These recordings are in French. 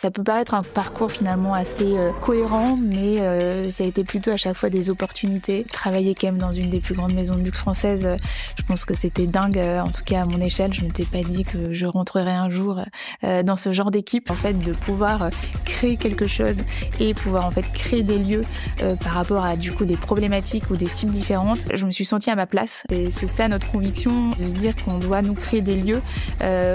Ça peut paraître un parcours finalement assez euh, cohérent, mais euh, ça a été plutôt à chaque fois des opportunités. Travailler quand même dans une des plus grandes maisons de luxe françaises, euh, je pense que c'était dingue. en tout cas à mon échelle, je m'étais pas dit que je rentrerais un jour dans ce genre d'équipe. En fait, de pouvoir créer quelque chose et pouvoir en fait créer des lieux par rapport à du coup des problématiques ou des cibles différentes, je me suis sentie à ma place. Et c'est ça notre conviction, de se dire qu'on doit nous créer des lieux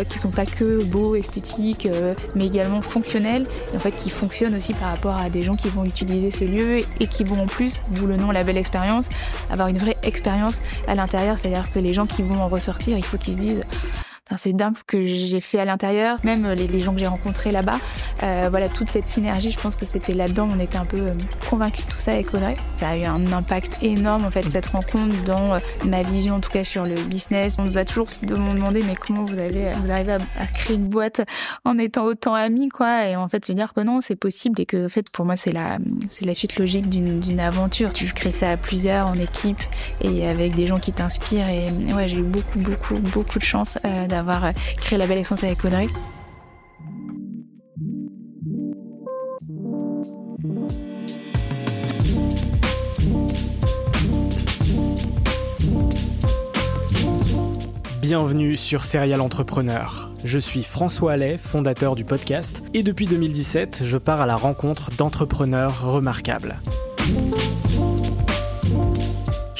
qui sont pas que beaux, esthétiques, mais également fonctionnels et en fait qui fonctionne aussi par rapport à des gens qui vont utiliser ce lieu et qui vont en plus, d'où le nom La Belle Expérience, avoir une vraie expérience à l'intérieur. C'est-à-dire que les gens qui vont en ressortir, il faut qu'ils se disent c'est dingue ce que j'ai fait à l'intérieur, même les, gens que j'ai rencontrés là-bas. Euh, voilà, toute cette synergie, je pense que c'était là-dedans, on était un peu euh, convaincus de tout ça avec Audrey. Ça a eu un impact énorme en fait cette rencontre dans euh, ma vision en tout cas sur le business. On nous a toujours demandé mais comment vous avez vous arrivez à, créer une boîte en étant autant amis quoi et en fait se dire que non c'est possible et que en fait pour moi c'est la c'est la suite logique d'une aventure. Tu crées ça à plusieurs en équipe et avec des gens qui t'inspirent et, ouais j'ai eu beaucoup beaucoup beaucoup de chance d'avoir euh, créé la belle essence avec Audrey. Bienvenue sur Serial Entrepreneur. Je suis François Allais, fondateur du podcast, et depuis 2017, je pars à la rencontre d'entrepreneurs remarquables.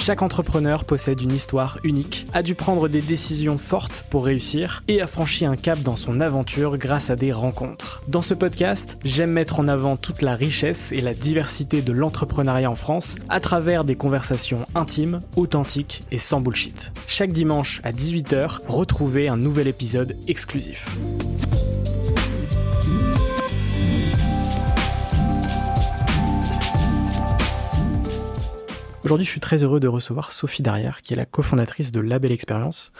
Chaque entrepreneur possède une histoire unique, a dû prendre des décisions fortes pour réussir et a franchi un cap dans son aventure grâce à des rencontres. Dans ce podcast, j'aime mettre en avant toute la richesse et la diversité de l'entrepreneuriat en France à travers des conversations intimes, authentiques et sans bullshit. Chaque dimanche à 18h, retrouvez un nouvel épisode exclusif. Aujourd'hui, je suis très heureux de recevoir Sophie Darrière, qui est la cofondatrice de La Belle Expérience.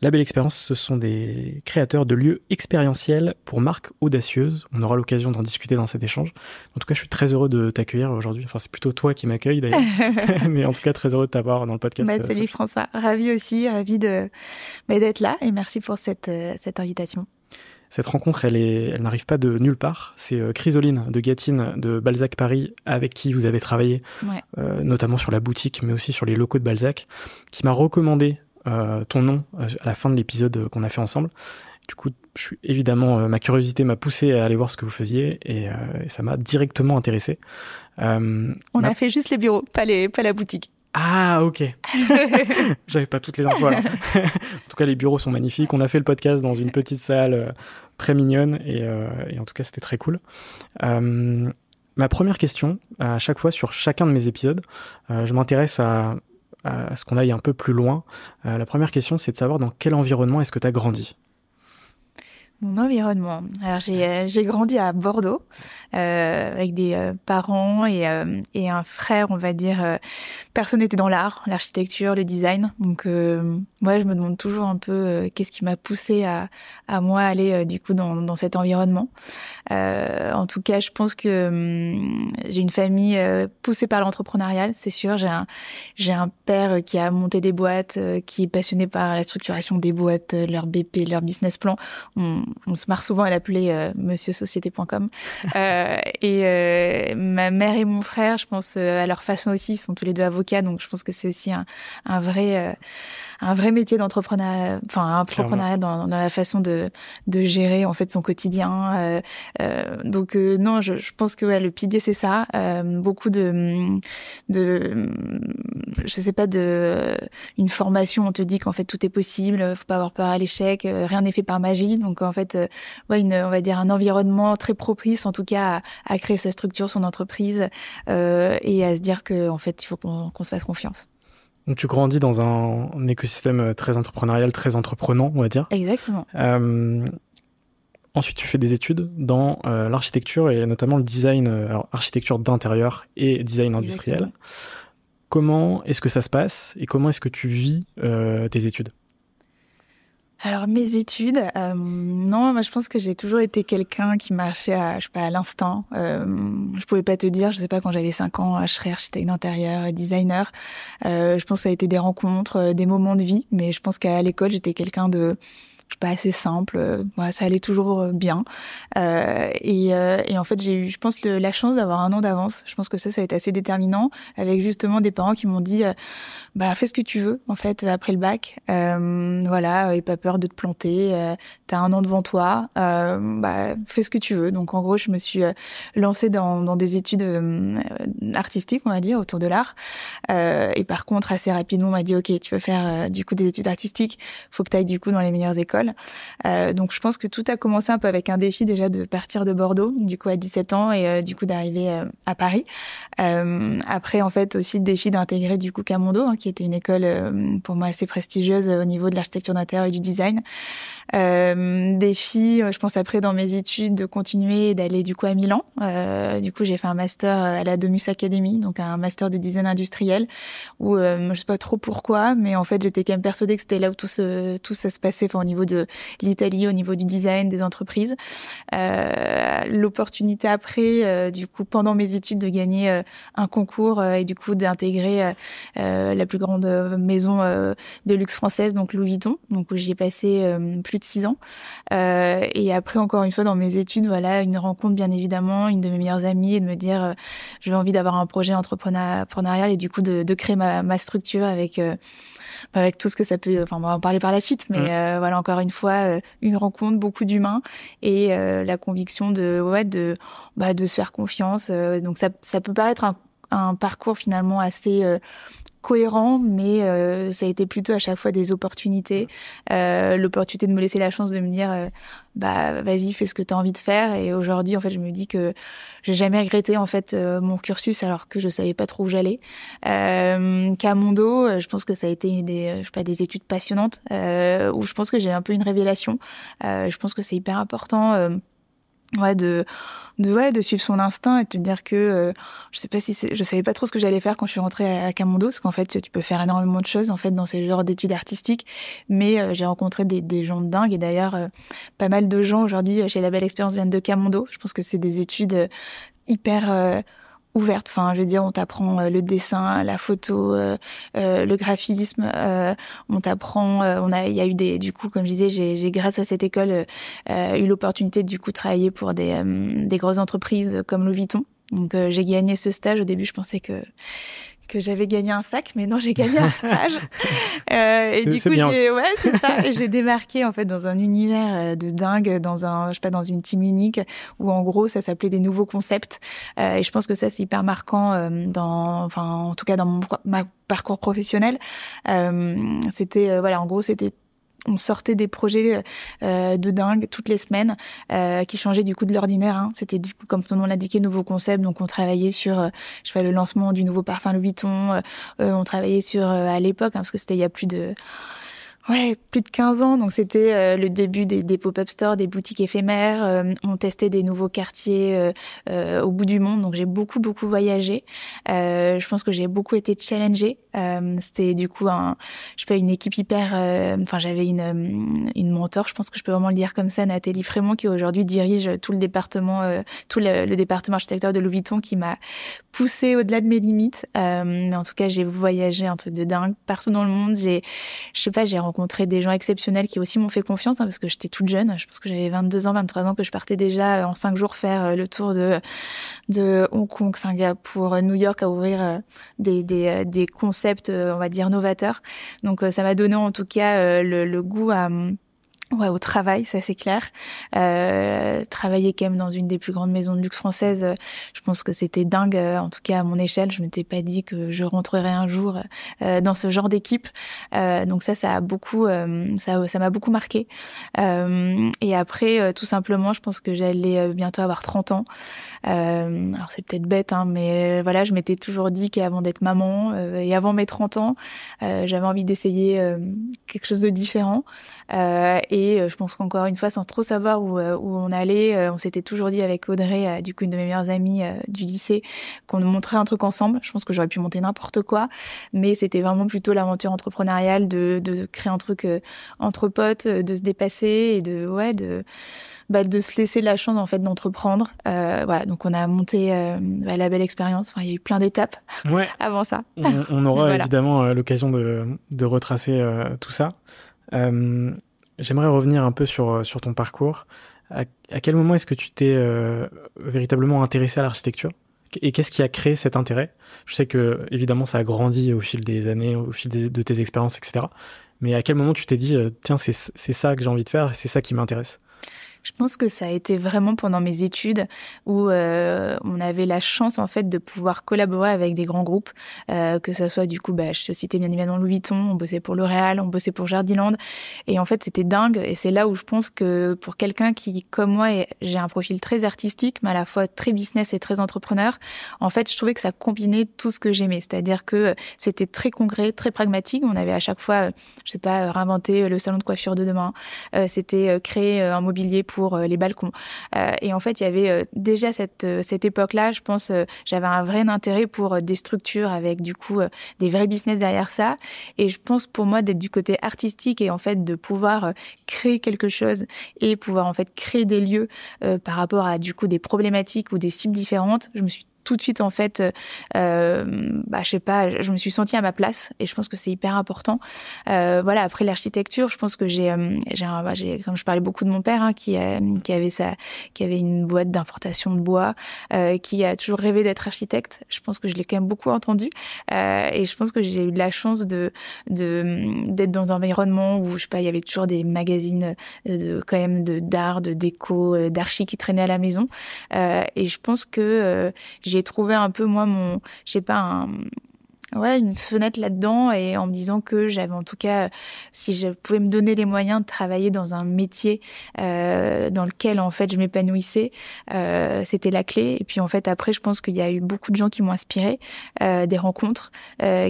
La Belle Expérience, ce sont des créateurs de lieux expérientiels pour marques audacieuses. On aura l'occasion d'en discuter dans cet échange. En tout cas, je suis très heureux de t'accueillir aujourd'hui. Enfin, c'est plutôt toi qui m'accueille d'ailleurs. Mais en tout cas, très heureux de t'avoir dans le podcast. Bah, salut François. Ravi aussi, ravi de, bah, d'être là et merci pour cette, euh, cette invitation. Cette rencontre, elle, elle n'arrive pas de nulle part. C'est euh, Chrysoline de Gatine de Balzac Paris, avec qui vous avez travaillé, euh, notamment sur la boutique, mais aussi sur les locaux de Balzac, qui m'a recommandé euh, ton nom à la fin de l'épisode qu'on a fait ensemble. Du coup, je suis évidemment, ma curiosité m'a poussé à aller voir ce que vous faisiez et, ça m'a directement intéressé. On a fait juste les bureaux, pas, les, pas la boutique. Ah, ok. J'avais pas toutes les infos en tout cas, les bureaux sont magnifiques. On a fait le podcast dans une petite salle euh, très mignonne et, euh, et, en tout cas, c'était très cool. Euh, ma première question, à chaque fois sur chacun de mes épisodes, je m'intéresse à, à, ce qu'on aille un peu plus loin. la première question, c'est de savoir dans quel environnement est-ce que tu as grandi? Mon environnement. Alors j'ai euh, j'ai grandi à Bordeaux euh, avec des euh, parents et euh, et un frère, on va dire. personne n'était dans l'art, l'architecture, le design. Donc moi, je me demande toujours un peu qu'est-ce qui m'a poussé à à moi aller du coup dans dans cet environnement. en tout cas, je pense que hum, j'ai une famille poussée par l'entrepreneurial, c'est sûr. J'ai un j'ai un père qui a monté des boîtes, qui est passionné par la structuration des boîtes, leur BP, leur business plan. On, on se marre souvent à l'appeler Monsieur Société.com. et ma mère et mon frère, je pense à leur façon aussi, sont tous les deux avocats, donc je pense que c'est aussi un vrai un vrai métier d'entrepreneur, enfin un entrepreneuriat dans, dans, la façon de, de gérer en fait son quotidien. Euh, euh, donc euh, non, je, je, pense que ouais, le pilier c'est ça. Euh, beaucoup de, de, je sais pas de, une formation. On te dit qu'en fait tout est possible, faut pas avoir peur à l'échec, rien n'est fait par magie. Donc en fait, ouais, une, on va dire un environnement très propice en tout cas à, à créer sa structure, son entreprise et à se dire que en fait il faut qu'on se fasse confiance. Donc tu grandis dans un, écosystème euh, très entrepreneurial, très entreprenant, on va dire. Exactement. Euh, ensuite, tu fais des études dans euh, l'architecture et notamment le design, alors architecture d'intérieur et design industriel. Comment est-ce que ça se passe et comment est-ce que tu vis tes études? Alors mes études, euh, non, moi je pense que j'ai toujours été quelqu'un qui marchait à, je sais pas, à l'instinct. Euh, je pouvais pas te dire, je sais pas, quand j'avais 5 ans, je serais architecte d'intérieur, designer. Euh, je pense que ça a été des rencontres, euh, des moments de vie, mais je pense qu'à l'école j'étais quelqu'un de pas assez simple. Euh, ça allait toujours euh, bien. Euh, et, euh, et, en fait, j'ai eu, je pense, le, la chance d'avoir un an d'avance. Je pense que ça, ça a été assez déterminant, avec justement des parents qui m'ont dit, bah fais ce que tu veux, en fait, après le bac. voilà, et pas peur de te planter. T'as un an devant toi. bah fais ce que tu veux. Donc en gros, je me suis lancée dans, dans des études artistiques, on va dire, autour de l'art. et par contre, assez rapidement, on m'a dit, ok, tu veux faire du coup des études artistiques, faut que tu ailles du coup dans les meilleures écoles. Euh, donc je pense que tout a commencé un peu avec un défi déjà de partir de Bordeaux, du coup à 17 ans, et euh, du coup d'arriver euh, à Paris. après en fait aussi le défi d'intégrer du coup Camondo, hein, qui était une école pour moi assez prestigieuse au niveau de l'architecture d'intérieur et du design. Défi, je pense après dans mes études de continuer d'aller du coup à Milan. Du coup, j'ai fait un master à la Domus Academy, donc un master de design industriel, où je sais pas trop pourquoi, mais en fait j'étais quand même persuadée que c'était là où tout, ce, tout ça se passait, enfin, au niveau de l'Italie, au niveau du design, des entreprises. Euh, L'opportunité après, euh, du coup, pendant mes études, de gagner euh, un concours et du coup d'intégrer la plus grande maison de luxe française, donc Louis Vuitton, donc où j'y ai passé plus de six ans. Et après, encore une fois, dans mes études, voilà, une rencontre, bien évidemment, une de mes meilleures amies, et de me dire, j'ai envie d'avoir un projet entrepreneurial et du coup de, créer ma, structure avec avec tout ce que ça peut. Enfin, on va en parler par la suite, mais mmh. euh, voilà, encore une fois, une rencontre, beaucoup d'humains et la conviction de ouais de bah, de se faire confiance. donc ça ça peut paraître un, un parcours finalement assez cohérent, mais euh, ça a été plutôt à chaque fois des opportunités. Euh, L'opportunité de me laisser la chance de me dire, euh, bah vas-y, fais ce que tu as envie de faire. Et aujourd'hui, en fait, je me dis que j'ai jamais regretté en fait euh, mon cursus alors que je savais pas trop où j'allais. Euh, Camondo, je pense que ça a été des, je sais pas, des études passionnantes où je pense que j'ai un peu une révélation. je pense que c'est hyper important ouais de de ouais de suivre son instinct et de te dire que euh, je sais pas si je savais pas trop ce que j'allais faire quand je suis rentrée à, Camondo parce qu'en fait tu peux faire énormément de choses en fait dans ces genres d'études artistiques. Mais euh, j'ai rencontré des, des gens de dingue et d'ailleurs euh, pas mal de gens aujourd'hui chez la belle expérience viennent de Camondo je pense que c'est des études hyper ouverte. Enfin, je veux dire, on t'apprend euh, le dessin, la photo, euh, euh, le graphisme. on t'apprend. on a, il y a eu des, du coup, comme je disais, j'ai, grâce à cette école eu l'opportunité du coup de travailler pour des, des grosses entreprises comme Louis Vuitton. Donc j'ai gagné ce stage. Au début, je pensais que que j'avais gagné un sac, mais non, j'ai gagné un stage. euh, et du coup, j'ai, ouais, ça. démarqué en fait dans un univers euh, de dingue, dans un, je sais pas, dans une team unique où en gros ça s'appelait des nouveaux concepts. Euh, et je pense que ça c'est hyper marquant euh, dans, enfin, en tout cas dans mon ma parcours professionnel. C'était, voilà, en gros, c'était on sortait des projets euh, de dingue toutes les semaines euh, qui changeaient du coup de l'ordinaire. Hein. C'était du coup, comme son nom l'indiquait, nouveau concept. Donc on travaillait sur, euh, je sais le lancement du nouveau parfum Louis Vuitton. on travaillait sur à l'époque, hein, parce que c'était il y a plus de Ouais, plus de 15 ans. Donc c'était euh, le début des, des pop-up stores, des boutiques éphémères. Euh, on testait des nouveaux quartiers euh, au bout du monde. Donc j'ai beaucoup beaucoup voyagé. je pense que j'ai beaucoup été challengée. c'était du coup un, je pas, une équipe hyper. Enfin j'avais une une mentor. Je pense que je peux vraiment le dire comme ça, Nathalie Frémont, qui aujourd'hui dirige tout le département, tout le, le département architecture de Louis Vuitton, qui m'a poussé au-delà de mes limites. Euh, mais en tout cas, j'ai voyagé un truc de dingue partout dans le monde. J'ai, je sais pas, j'ai rencontré des gens exceptionnels qui aussi m'ont fait confiance hein, parce que j'étais toute jeune. Je pense que j'avais 22 ans, 23 ans que je partais déjà en cinq jours faire le tour de de Hong Kong, Singapour, New York à ouvrir des des, des concepts, on va dire novateurs. Donc ça m'a donné en tout cas le, le goût à Ouais, au travail, ça c'est clair. Euh, travailler quand même dans une des plus grandes maisons de luxe françaises, euh, je pense que c'était dingue. Euh, en tout cas, à mon échelle, je m'étais pas dit que je rentrerais un jour dans ce genre d'équipe. Donc ça, ça a beaucoup, ça, ça m'a beaucoup marqué. Et après, tout simplement, je pense que j'allais bientôt avoir 30 ans. alors c'est peut-être bête, hein, mais voilà, je m'étais toujours dit qu'avant d'être maman et avant mes 30 ans, j'avais envie d'essayer quelque chose de différent. et euh, je pense qu'encore une fois, sans trop savoir où, euh, où on allait, euh, on s'était toujours dit avec Audrey, du coup une de mes meilleures amies du lycée, qu'on montrait un truc ensemble. Je pense que j'aurais pu monter n'importe quoi, mais c'était vraiment plutôt l'aventure entrepreneuriale de, de créer un truc entre potes, de se dépasser et de ouais de bah, de se laisser la chance en fait d'entreprendre. Euh, voilà, donc on a monté euh, bah, la belle expérience. Enfin, il y a eu plein d'étapes ouais. avant ça. On, aura évidemment l'occasion de, de retracer tout ça. J'aimerais revenir un peu sur, euh, sur ton parcours. À, quel moment est-ce que tu t'es euh, véritablement intéressé à l'architecture? Et qu'est-ce qui a créé cet intérêt? Je sais que évidemment ça a grandi au fil des années, au fil de tes expériences, etc. Mais à quel moment tu t'es dit euh, tiens c'est ça que j'ai envie de faire, c'est ça qui m'intéresse? Je pense que ça a été vraiment pendant mes études où euh, on avait la chance en fait de pouvoir collaborer avec des grands groupes, euh, que ça soit du coup, bah, je citais bien évidemment Louis Vuitton, on bossait pour L'Oréal, on bossait pour Jardiland, et en fait c'était dingue. Et c'est là où je pense que pour quelqu'un qui, comme moi, j'ai un profil très artistique, mais à la fois très business et très entrepreneur, en fait je trouvais que ça combinait tout ce que j'aimais, c'est-à-dire que c'était très concret, très pragmatique. On avait à chaque fois, je sais pas, réinventer le salon de coiffure de demain, euh, c'était créer un mobilier pour euh, les balcons. Euh, et en fait, il y avait euh, déjà cette, cette époque-là, je pense, j'avais un vrai intérêt pour des structures avec du coup des vrais business derrière ça. Et je pense pour moi d'être du côté artistique et en fait de pouvoir créer quelque chose et pouvoir en fait créer des lieux par rapport à du coup des problématiques ou des cibles différentes, je me suis tout de suite en fait, euh, euh, bah, je sais pas, je me suis sentie à ma place et je pense que c'est hyper important. Euh, voilà, après l'architecture, je pense que j'ai, euh, j'ai, bah, comme je parlais beaucoup de mon père, hein, qui, qui avait sa, qui avait une boîte d'importation de bois, euh, qui a toujours rêvé d'être architecte. Je pense que je l'ai quand même beaucoup entendu et je pense que j'ai eu de la chance de, de d'être dans un environnement où je sais pas, il y avait toujours des magazines de quand même de d'art, de déco, d'archi qui traînaient à la maison et je pense que j'ai j'ai trouvé un peu moi mon, je sais pas, un, ouais, une fenêtre là-dedans et en me disant que j'avais en tout cas, si je pouvais me donner les moyens de travailler dans un métier euh, dans lequel en fait je m'épanouissais, euh, c'était la clé. Et puis en fait après, je pense qu'il y a eu beaucoup de gens qui m'ont inspiré, euh, des rencontres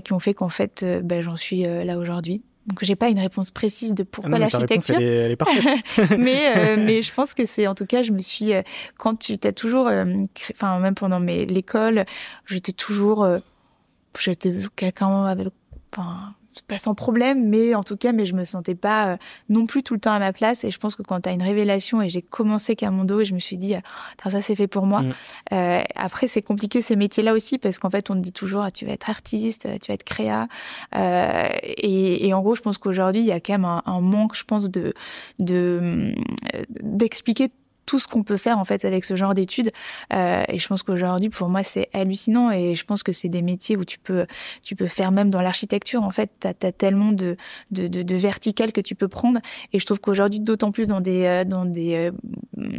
qui ont fait qu'en fait, ben, j'en suis là aujourd'hui. Donc j'ai pas une réponse précise de pourquoi l'architecture. Elle, elle, est parfaite. mais euh, mais je pense que c'est en tout cas je me suis euh, quand tu t'as toujours euh, enfin même pendant mes l'école, j'étais toujours j'étais quelqu'un avec enfin pas sans problème, mais en tout cas, mais je me sentais pas euh, non plus tout le temps à ma place. Et je pense que quand tu as une révélation, et j'ai commencé qu'à mon dos, et je me suis dit, ah, ça c'est fait pour moi. Mm. Euh, après, c'est compliqué ces métiers-là aussi, parce qu'en fait, on te dit toujours, ah, tu vas être artiste, tu vas être créa. Euh, et, et, en gros, je pense qu'aujourd'hui, il y a quand même un, un manque, je pense, de de d'expliquer tout ce qu'on peut faire en fait avec ce genre d'études. Euh, et je pense qu'aujourd'hui, pour moi, c'est hallucinant. Et je pense que c'est des métiers où tu peux, tu peux faire même dans l'architecture. En fait, tu as, tellement de, de, verticales que tu peux prendre. Et je trouve qu'aujourd'hui, d'autant plus dans des, euh, dans des, euh,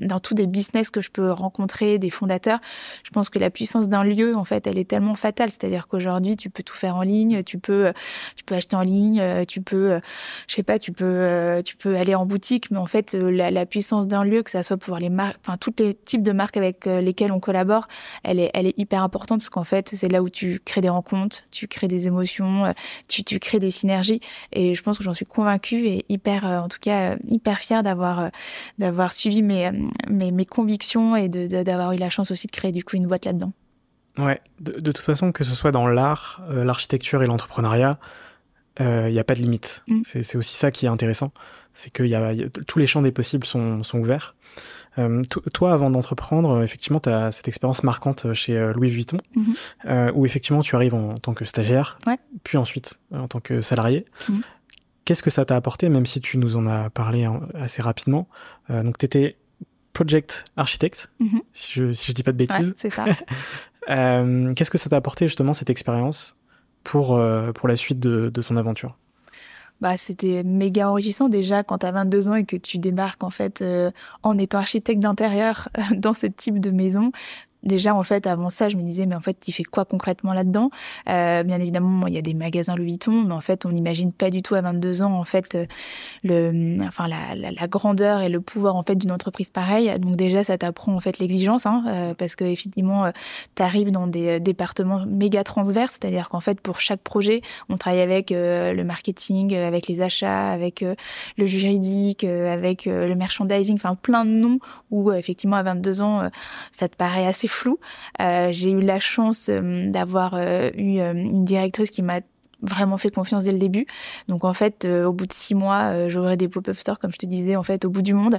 dans tous des business que je peux rencontrer, des fondateurs, je pense que la puissance d'un lieu, en fait, elle est tellement fatale. C'est-à-dire qu'aujourd'hui, tu peux tout faire en ligne, tu peux, tu peux acheter en ligne, tu peux, je sais pas, tu peux, tu peux aller en boutique, mais en fait, la, la puissance d'un lieu, que ça soit pour les marques, enfin tous les types de marques avec euh, lesquelles on collabore, elle est, hyper importante parce qu'en fait, c'est là où tu crées des rencontres, tu crées des émotions, euh, tu, crées des synergies. Et je pense que j'en suis convaincue et hyper, euh, en tout cas, hyper fière d'avoir, suivi mes, convictions et d'avoir eu la chance aussi de créer du coup une boîte là-dedans. Ouais, de toute façon, que ce soit dans l'art, l'architecture et l'entrepreneuriat, il n'y a pas de limite. Mm. C'est aussi ça qui est intéressant, c'est que y a, tous les champs des possibles sont, sont ouverts. Euh, toi, avant d'entreprendre, effectivement, tu as cette expérience marquante chez Louis Vuitton, mm-hmm. où effectivement tu arrives en, tant que stagiaire, puis ensuite en tant que salarié. Mm. Qu'est-ce que ça t'a apporté, même si tu nous en as parlé assez rapidement Donc, tu étais project architect, mm-hmm. si, je, si je dis pas de bêtises. c'est ça. Euh, qu'est-ce que ça t'a apporté justement cette expérience pour, euh, pour la suite de, de aventure. Bah, c'était méga enrichissant déjà quand tu as 22 ans et que tu débarques en fait euh, en étant architecte d'intérieur dans ce type de maison déjà en fait avant ça je me disais mais en fait tu fais quoi concrètement là-dedans? Euh, bien évidemment il y a des magasins Louis Vuitton mais en fait on n'imagine pas du tout à 22 ans en fait euh, le enfin la, la, grandeur et le pouvoir en fait d'une entreprise pareille. Donc déjà ça t'apprend en fait l'exigence hein, euh, parce que effectivement euh, tu arrives dans des départements méga transverses. C'est-à-dire qu'en fait pour chaque projet on travaille avec le marketing avec les achats avec le juridique avec le merchandising enfin plein de noms où effectivement à 22 ans ça te paraît assez flou. Euh, j'ai eu la chance euh, d'avoir euh, eu une directrice qui m'a vraiment fait confiance dès le début. Donc en fait, au bout de six mois, j'aurai des pop-up stores, comme je te disais, en fait, au bout du monde.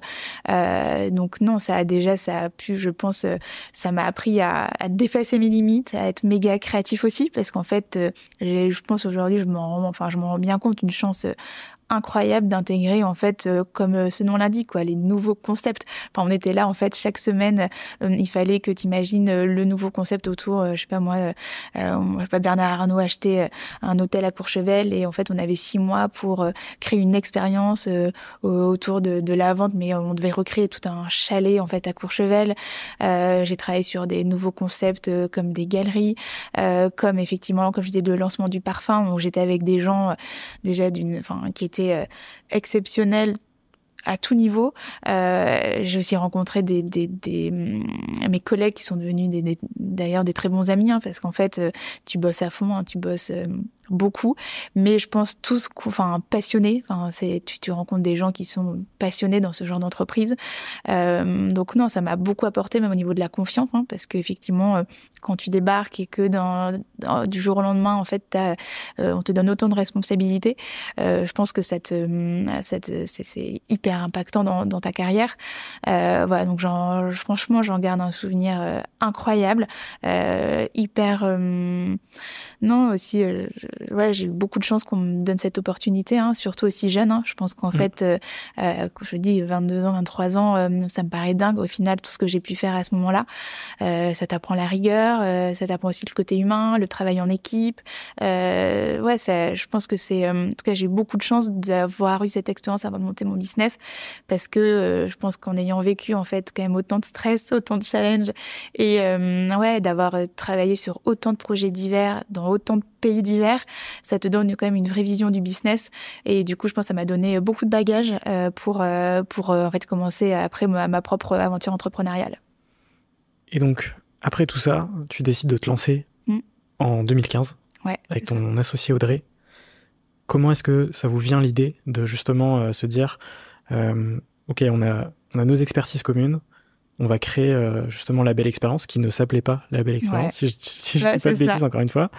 donc non, ça a déjà, ça a pu, je pense, ça m'a appris à, à, dépasser mes limites, à être méga créatif aussi, parce qu'en fait, je pense aujourd'hui, je m'en, enfin, je m'en rends bien compte, une chance incroyable d'intégrer en fait euh, comme euh, ce nom l'indique quoi les nouveaux concepts. Enfin on était là en fait chaque semaine euh, il fallait que tu imagines le nouveau concept autour je sais pas moi Bernard Arnault acheté un hôtel à Courchevel et en fait on avait six mois pour créer une expérience autour de, de, la vente mais on devait recréer tout un chalet en fait à Courchevel. J'ai travaillé sur des nouveaux concepts comme des galeries comme effectivement comme je disais le lancement du parfum. Où j'étais avec des gens déjà d'une enfin qui étaient euh, exceptionnel à tout niveau. Euh, j'ai aussi rencontré des, mm, mes collègues qui sont devenus d'ailleurs des très bons amis, hein, parce qu'en fait, euh, tu bosses à fond, hein, tu bosses beaucoup, mais je pense tous, enfin passionnés. Enfin, c'est tu, rencontres des gens qui sont passionnés dans ce genre d'entreprise. Euh, donc non, ça m'a beaucoup apporté, même au niveau de la confiance, hein, parce qu'effectivement, euh, quand tu débarques et que du jour au lendemain, en fait, as, on te donne autant de responsabilités, je pense que ça te, ça c'est hyper impactant dans, ta carrière. Euh, voilà, donc franchement, j'en garde un souvenir euh, incroyable, euh, hyper. Euh, non, aussi, euh, ouais, j'ai eu beaucoup de chance qu'on me donne cette opportunité, hein, surtout aussi jeune. Hein. Je pense qu'en mm. fait, quand je dis 22 ans, 23 ans, ça me paraît dingue. Au final, tout ce que j'ai pu faire à ce moment-là, ça t'apprend la rigueur, ça t'apprend aussi le côté humain, le travail en équipe. ouais, ça, je pense que c'est, en tout cas, j'ai eu beaucoup de chance d'avoir eu cette expérience avant de monter mon business parce que euh, je pense qu'en ayant vécu en fait quand même autant de stress, autant de challenges et euh, ouais d'avoir euh, travaillé sur autant de projets divers dans autant de pays divers, ça te donne quand même une vraie vision du business et du coup je pense que ça m'a donné beaucoup de bagages pour pour en fait commencer après ma, ma propre aventure entrepreneuriale. Et donc après tout ça, tu décides de te lancer mm. en 2015 ouais, avec ton associé Audrey. Comment est-ce que ça vous vient l'idée de justement se dire euh, ok, on a, on a nos expertises communes, on va créer euh, justement la belle expérience qui ne s'appelait pas la belle expérience si je, si je dis pas de bêtises encore une fois.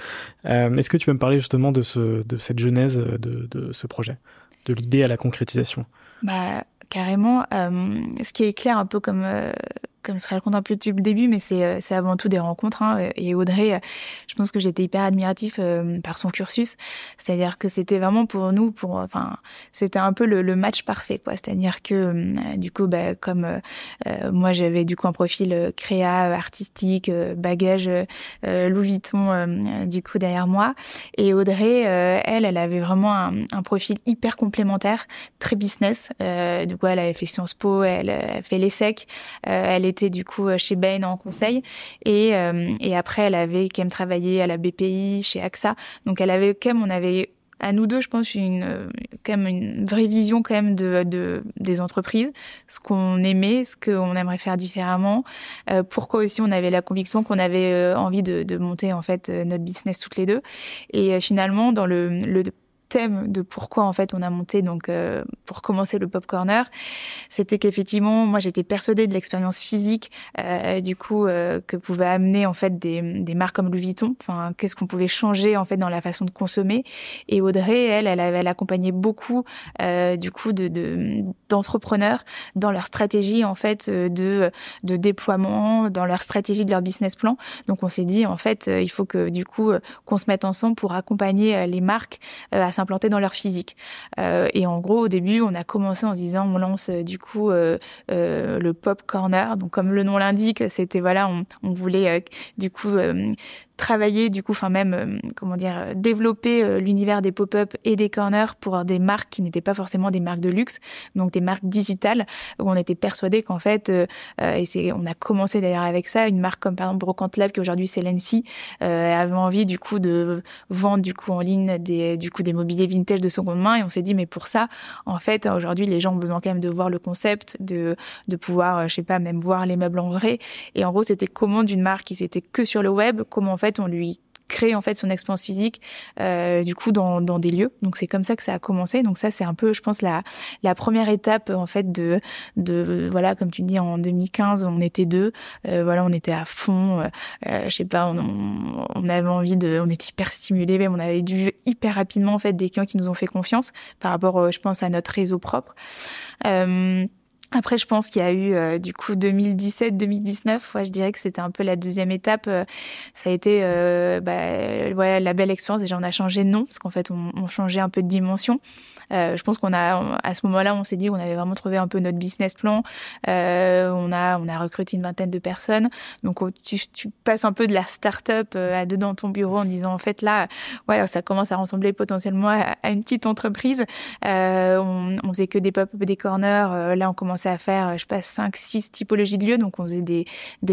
Euh, est-ce que tu peux me parler justement de ce de cette genèse de, de ce projet de l'idée à la concrétisation? Bah carrément euh, ce qui est clair un peu comme comme je raconte un peu depuis le début, mais c'est euh, c'est avant tout des rencontres. Hein. Et Audrey, euh, je pense que j'étais hyper admiratif euh, par son cursus, c'est-à-dire que c'était vraiment pour nous, pour enfin, c'était un peu le, le, match parfait, quoi. C'est-à-dire que du coup, bah, comme moi j'avais du coup un profil créa, artistique, bagage Louis Vuitton, du coup derrière moi, et Audrey, elle, elle avait vraiment un, un, profil hyper complémentaire, très business. du coup, elle avait fait Sciences Po, elle, elle fait l'ESSEC, elle était du coup euh, chez Bain en conseil et, euh, et après elle avait quand même travaillé à la BPI, chez AXA. Donc elle avait quand même, on avait à nous deux, je pense, une, quand même une vraie vision quand même de, de des entreprises, ce qu'on aimait, ce qu'on aimerait faire différemment, euh, pourquoi aussi on avait la conviction qu'on avait euh, envie de, de, monter en fait notre business toutes les deux. Et finalement, dans le thème de pourquoi en fait on a monté donc euh, pour commencer le Pop Corner, c'était qu'effectivement moi j'étais persuadée de l'expérience physique euh, du coup euh, que pouvait amener en fait des, des marques comme Louis Vuitton. Enfin qu'est-ce qu'on pouvait changer en fait dans la façon de consommer. Et Audrey elle elle, accompagnait beaucoup du coup de d'entrepreneurs dans leur stratégie en fait de de déploiement, dans leur stratégie de leur business plan. Donc on s'est dit en fait il faut que du coup qu'on se mette ensemble pour accompagner les marques à s'implanter dans leur physique. Euh, et en gros, au début, on a commencé en se disant, on lance euh, du coup euh, le pop corner. Donc comme le nom l'indique, c'était voilà, on, on voulait du coup travailler du coup, enfin même comment dire, développer l'univers des pop-up et des corners pour des marques qui n'étaient pas forcément des marques de luxe, donc des marques digitales où on était persuadé qu'en fait, et c'est, on a commencé d'ailleurs avec ça, une marque comme par exemple Brocante Lab qui aujourd'hui c'est Lency, avait envie du coup de vendre du coup en ligne des du coup des vintage de seconde main et on s'est dit mais pour ça, en fait aujourd'hui les gens ont besoin quand même de voir le concept, de de pouvoir je sais pas même voir les meubles en vrai. Et en gros c'était comment d'une marque qui c'était que sur le web, comment fait, on lui crée en fait son expérience physique euh, du coup dans, dans des lieux. Donc c'est comme ça que ça a commencé. Donc ça c'est un peu je pense la la première étape en fait de de voilà comme tu dis en 2015 on était deux. Euh, voilà on était à fond. Euh, je sais pas on, on avait envie de on était hyper stimulé mais on avait dû hyper rapidement en fait des clients qui nous ont fait confiance par rapport je pense à notre réseau propre. Euh, après, je pense qu'il y a eu euh, du coup 2017-2019. Ouais, je dirais que c'était un peu la deuxième étape. Euh, ça a été euh, bah, ouais, la belle expérience. Déjà, on a changé de nom parce qu'en fait, on, changeait un peu de dimension. Euh, je pense qu'on a, à ce moment-là, on s'est dit qu'on avait vraiment trouvé un peu notre business plan. on a, on a recruté une vingtaine de personnes. Donc, tu, passes un peu de la start-up à deux dans ton bureau en disant en fait là, ouais, ça commence à ressembler potentiellement à, une petite entreprise. on, on faisait que des pop-up, des corners. là, on commence à faire, euh, je passe 5, 6 typologies de lieux. Donc, on faisait des,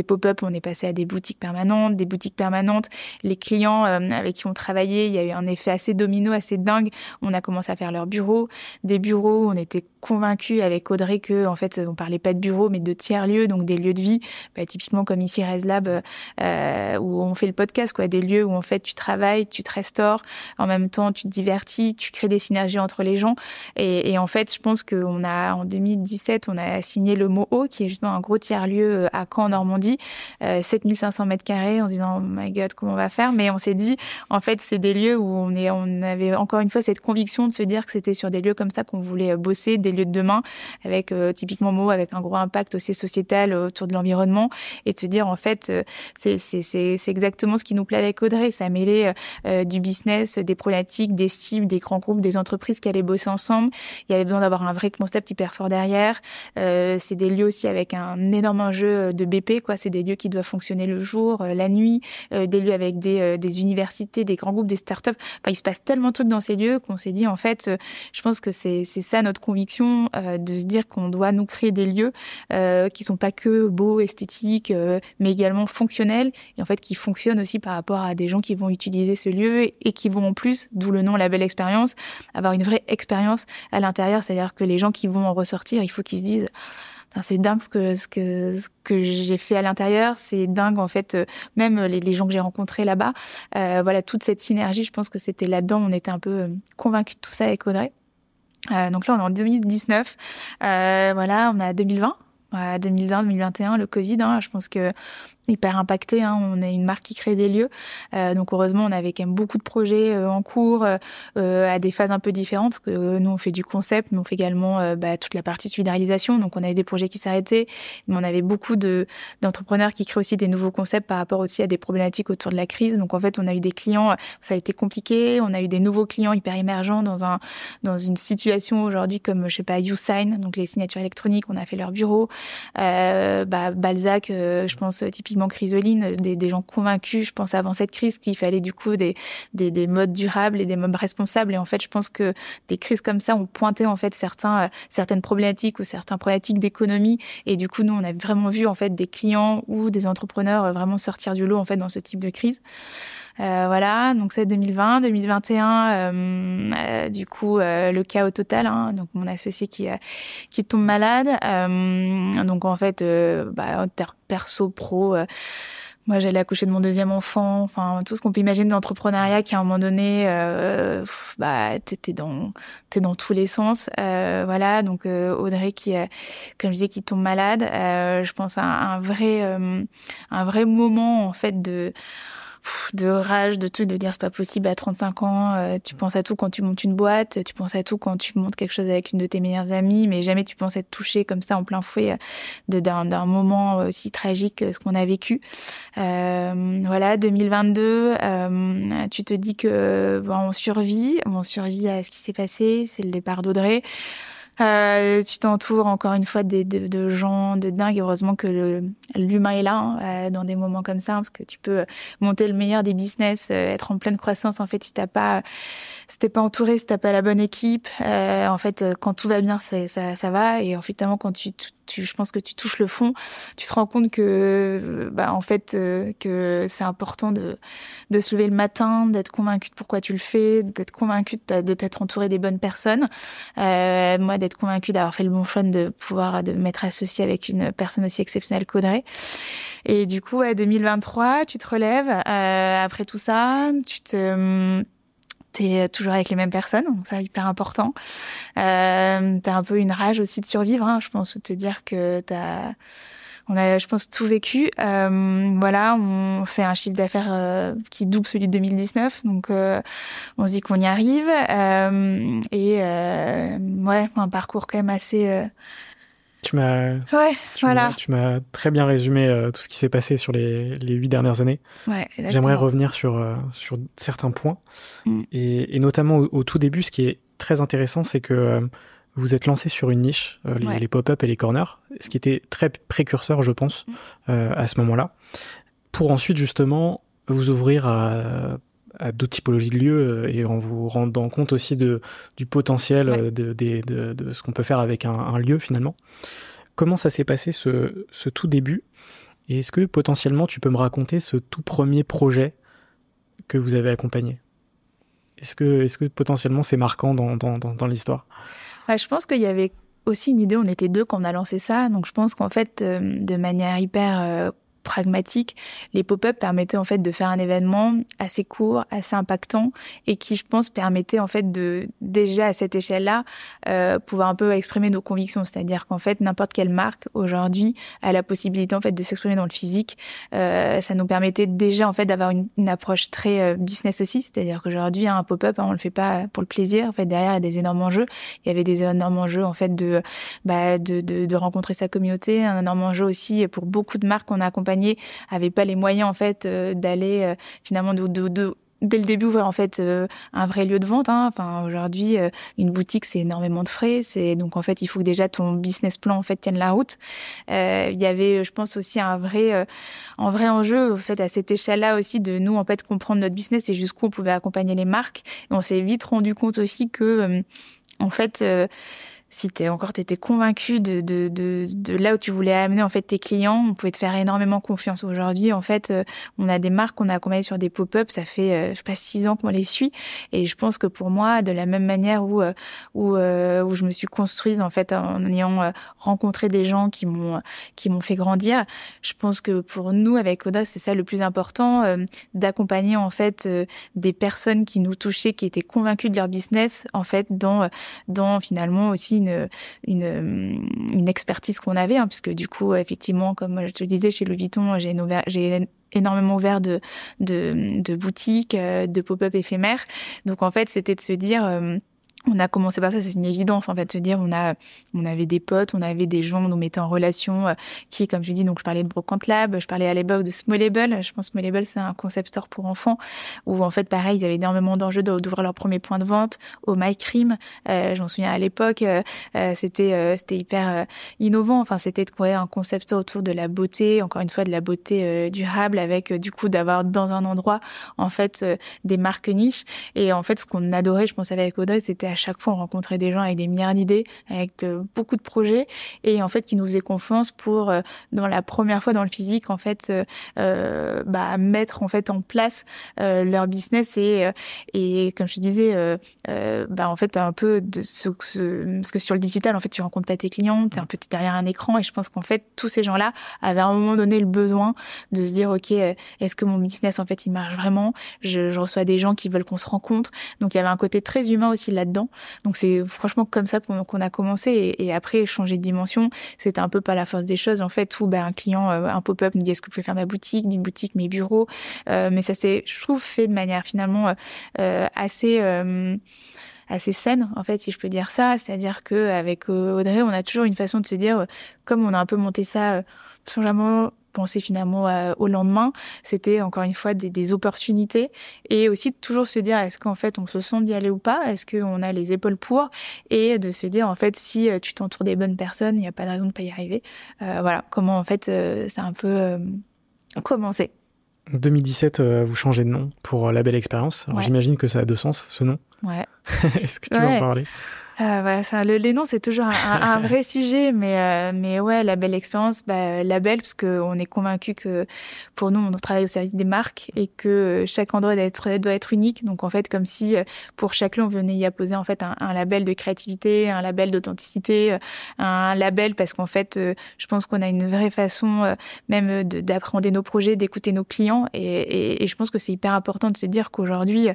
pop-up, on est passé à des boutiques permanentes, des boutiques permanentes. Les clients euh, avec qui on travaillait, il y a eu un effet assez domino, assez dingue. On a commencé à faire leurs bureaux. Des bureaux, on était convaincus avec Audrey que, en fait, on parlait pas de bureaux, mais de tiers-lieux, donc des lieux de vie. Bah, typiquement comme ici, ResLab, euh, où on fait le podcast, quoi. Des lieux où, en fait, tu travailles, tu te restaures, en même temps, tu te divertis, tu crées des synergies entre les gens. Et, et en fait, je pense qu'on a, en 2017, on a signé le MOO, qui est justement un gros tiers-lieu euh, à Caen, en Normandie, 7500 euh, mètres carrés, en se disant, oh my god, comment on va faire? Mais on s'est dit, en fait, c'est des lieux où on, est, on avait encore une fois cette conviction de se dire que c'était sur des lieux comme ça qu'on voulait euh, bosser, des lieux de demain, avec typiquement MOO, avec un gros impact aussi sociétal autour de l'environnement, et de se dire, en fait, c'est exactement ce qui nous plaît avec Audrey, ça a mêlé du business, des problématiques, des cibles, des grands groupes, des entreprises qui allaient bosser ensemble. Il y avait besoin d'avoir un vrai concept hyper fort derrière. Euh, c'est des lieux aussi avec un énorme enjeu de BP, quoi. C'est des lieux qui doivent fonctionner le jour, euh, la nuit, euh, des lieux avec des, des universités, des grands groupes, des startups. Enfin, il se passe tellement de trucs dans ces lieux qu'on s'est dit, en fait, je pense que c'est ça notre conviction, de se dire qu'on doit nous créer des lieux qui sont pas que beaux, esthétiques, mais également fonctionnels et en fait qui fonctionnent aussi par rapport à des gens qui vont utiliser ce lieu et qui vont en plus, d'où le nom La Belle Expérience, avoir une vraie expérience à l'intérieur. C'est-à-dire que les gens qui vont en ressortir, il faut qu'ils se disent c'est dingue ce que j'ai fait à l'intérieur. C'est dingue en fait, euh, même les, gens que j'ai rencontrés là-bas. Euh, voilà, toute cette synergie. Je pense que c'était là-dedans. On était un peu euh, convaincus de tout ça avec Audrey. Donc là, on est en 2019. Euh, voilà, on a 2020. 2020, 2021, le Covid. Hein, je pense que hyper impacté. Hein. On est une marque qui crée des lieux. Euh, donc heureusement, on avait quand même beaucoup de projets euh, en cours euh, à des phases un peu différentes. Que nous, on fait du concept, mais on fait également bah, toute la partie solidarisation. Donc on avait des projets qui s'arrêtaient, mais on avait beaucoup de d'entrepreneurs qui créent aussi des nouveaux concepts par rapport aussi à des problématiques autour de la crise. Donc en fait, on a eu des clients, ça a été compliqué. On a eu des nouveaux clients hyper émergents dans un dans une situation aujourd'hui comme je sais pas YouSign, donc les signatures électroniques. On a fait leur bureau. bah, Balzac, je pense typiquement Chrysoline, des, des, gens convaincus, je pense avant cette crise, qu'il fallait du coup des, modes durables et des modes responsables. Et en fait, je pense que des crises comme ça ont pointé en fait certains, euh, certaines problématiques ou certaines problématiques d'économie. Et du coup, nous, on a vraiment vu en fait des clients ou des entrepreneurs euh, vraiment sortir du lot en fait dans ce type de crise. Euh, voilà, donc c'est 2020, 2021, euh, euh, du coup le chaos total. Hein, donc mon associé qui qui tombe malade. donc en fait, bah, perso pro moi, j'allais accoucher de mon deuxième enfant. Enfin, tout ce qu'on peut imaginer d'entrepreneuriat qui, à un moment donné, euh, bah, t'es dans, t'es dans tous les sens. Euh, voilà. Donc, euh, Audrey qui, comme je disais, qui tombe malade. Je pense à un vrai, un vrai moment, en fait, de, de rage, de tout, de dire c'est pas possible à 35 ans, euh, tu penses à tout quand tu montes une boîte, tu penses à tout quand tu montes quelque chose avec une de tes meilleures amies, mais jamais tu penses être touché comme ça en plein fouet euh, d'un moment aussi tragique que ce qu'on a vécu. Euh, voilà, 2022, euh, tu te dis que bon, on survit, on survit à ce qui s'est passé, c'est le départ d'Audrey. Euh, tu t'entoures encore une fois de, de, de, gens de dingue. Heureusement que l'humain est là hein, euh, dans des moments comme ça, parce que tu peux monter le meilleur des business, euh, être en pleine croissance. En fait, si t'as pas, si t'es pas entouré, si t'as pas la bonne équipe, en fait, quand tout va bien, ça, ça, va. Et en fait, quand tu, je pense que tu touches le fond, tu te rends compte que, bah, en fait, que c'est important de, de se lever le matin, d'être convaincu de pourquoi tu le fais, d'être convaincu de t'être entouré des bonnes personnes. moi, d'être convaincue d'avoir fait le bon choix de pouvoir de m'être associée avec une personne aussi exceptionnelle qu'Audrey. Et du coup, à 2023, tu te relèves euh, après tout ça, tu te t'es toujours avec les mêmes personnes, donc ça hyper important. Euh, t'as un peu une rage aussi de survivre, hein, je pense, de te dire que t'as on a, je pense, tout vécu. Euh, voilà, on fait un chiffre d'affaires euh, qui double celui de 2019, donc euh, on se dit qu'on y arrive. Et ouais, un parcours quand même assez. Tu m'as, ouais, voilà. tu m'as très bien résumé tout ce qui s'est passé sur les les huit dernières années. Ouais, J'aimerais revenir sur sur certains points mm. et, et, notamment au, au, tout début, ce qui est très intéressant, c'est que vous êtes lancé sur une niche, euh, les, ouais. les pop-up et les corners, ce qui était très précurseur, je pense, Mm. euh, à ce moment-là, pour ensuite justement vous ouvrir à, à d'autres typologies de lieux euh, et en vous rendant compte aussi de, du potentiel Ouais. de, de, de, de ce qu'on peut faire avec un, un lieu finalement. Comment ça s'est passé ce, ce tout début? Et est-ce que potentiellement tu peux me raconter ce tout premier projet que vous avez accompagné? Est-ce que, est que potentiellement c'est marquant dans, dans, dans, dans l'histoire? Je pense qu'il y avait aussi une idée, on était deux quand on a lancé ça, donc je pense qu'en fait, euh, de manière hyper euh, pragmatique, les pop-up permettaient en fait de faire un événement assez court, assez impactant et qui, je pense, permettait en fait de déjà à cette échelle-là euh, pouvoir un peu exprimer nos convictions. C'est-à-dire qu'en fait, n'importe quelle marque aujourd'hui a la possibilité en fait de s'exprimer dans le physique. Euh, ça nous permettait déjà en fait d'avoir une, approche très euh, business aussi. C'est-à-dire qu'aujourd'hui, un pop-up, hein, on le fait pas pour le plaisir. En fait, derrière, il y a des énormes enjeux. Il y avait des énormes enjeux en fait de bah, de, de rencontrer sa communauté, un énorme enjeu aussi pour beaucoup de marques qu'on a accompagnées avait pas les moyens en fait euh, d'aller euh, finalement dès le début ouvrir en fait euh, un vrai lieu de vente. Hein. Enfin aujourd'hui une boutique c'est énormément de frais. Donc en fait il faut que déjà ton business plan en fait tienne la route. Il y avait je pense aussi un vrai un vrai enjeu en fait à cette échelle là aussi de nous en fait comprendre notre business et jusqu'où on pouvait accompagner les marques. On s'est vite rendu compte aussi que en fait si t'es encore t'étais convaincu de, de, de, de, là où tu voulais amener en fait tes clients, on pouvait te faire énormément confiance. Aujourd'hui, en fait, euh, on a des marques qu'on a accompagnées sur des pop-up, ça fait euh, je sais pas six ans qu'on les suit, et je pense que pour moi, de la même manière où euh, où, où je me suis construite en fait en ayant rencontré des gens qui m'ont qui m'ont fait grandir, je pense que pour nous avec Oda, c'est ça le plus important, d'accompagner en fait des personnes qui nous touchaient, qui étaient convaincues de leur business, en fait dans dans finalement aussi une, une, expertise qu'on avait, hein, puisque du coup, effectivement, comme je te le disais, chez Louis Vuitton, j'ai énormément ouvert de, boutiques, de pop-up éphémères. Donc en fait, c'était de se dire... Euh, on a commencé par ça, c'est une évidence en fait, de se dire on a, on avait des potes, on avait des gens, on nous mettait en relation, euh, qui, comme je dis, donc je parlais de Brocante Lab, je parlais à l'époque de Smallable. Je pense Smallable c'est un concept store pour enfants où en fait pareil, ils avaient énormément d'enjeux d'ouvrir leur premier point de vente. Au MyCream, euh, j'en souviens à l'époque, euh, c'était c'était hyper innovant. Enfin, c'était de créer un concept store autour de la beauté, encore une fois de la beauté durable, avec du coup d'avoir dans un endroit en fait des marques niches. Et en fait, ce qu'on adorait, je pense avec Audrey, c'était à chaque fois on rencontrait des gens avec des milliards d'idées, avec beaucoup de projets et en fait qui nous faisaient confiance pour dans la première fois dans le physique en fait bah, mettre en fait en place leur business et et comme je disais bah en fait un peu de ce, que sur le digital en fait tu rencontres pas tes clients, tu es un peu derrière un écran et je pense qu'en fait tous ces gens-là avaient à un moment donné le besoin de se dire ok est-ce que mon business en fait il marche vraiment? Je reçois des gens qui veulent qu'on se rencontre. Donc il y avait un côté très humain aussi là-dedans donc c'est franchement comme ça qu'on a commencé. Et, après changer de dimension c'était un peu pas la force des choses en fait où ben, un client euh, un pop-up me dit est-ce que vous pouvez faire ma boutique d'une boutique mes bureaux euh, mais ça s'est je fait de manière finalement euh, assez assez saine en fait si je peux dire ça c'est-à-dire que avec Audrey on a toujours une façon de se dire comme on a un peu monté ça sans jamais penser finalement au lendemain, c'était encore une fois des, des, opportunités et aussi de toujours se dire est-ce qu'en fait on se sent d'y aller ou pas, est-ce qu'on a les épaules pour? Et de se dire en fait si tu t'entoures des bonnes personnes, il n'y a pas de raison de pas y arriver. Euh, voilà comment en fait euh, c'est un peu euh, commencé. 2017, vous changez de nom pour la belle expérience. J'imagine que ça a deux sens ce nom. Ouais. Est-ce que tu veux en parler? Euh, voilà, ça, le, les noms c'est toujours un, un, vrai sujet, mais euh, mais ouais, la belle expérience, bah, la belle parce que on est convaincu que pour nous on travaille au service des marques et que chaque endroit doit être doit être unique. Donc en fait, comme si euh, pour chaque lieu on venait y apposer en fait un, un label de créativité, un label d'authenticité, un label parce qu'en fait, je pense qu'on a une vraie façon même d'appréhender nos projets, d'écouter nos clients et, et, et, je pense que c'est hyper important de se dire qu'aujourd'hui,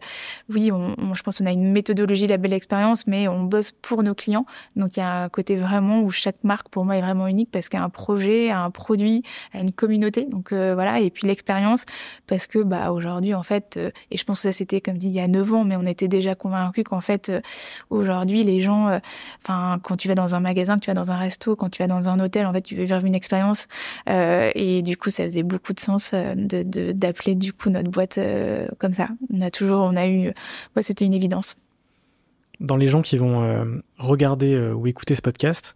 oui, on, on, je pense qu'on a une méthodologie la belle expérience, mais on bosse pour nos clients. Donc il y a un côté vraiment où chaque marque pour moi est vraiment unique parce qu'il y a un projet, un produit, une communauté. Donc euh, voilà et puis l'expérience parce que bah aujourd'hui en fait euh, et je pense que ça c'était comme dit il y a 9 ans mais on était déjà convaincus qu'en fait euh, aujourd'hui les gens enfin quand tu vas dans un magasin, que tu vas dans un resto, quand tu vas dans un hôtel en fait tu veux vivre une expérience et du coup ça faisait beaucoup de sens de d'appeler du coup notre boîte comme ça. On a toujours on a eu c'était une évidence dans les gens qui vont euh, regarder euh, ou écouter ce podcast,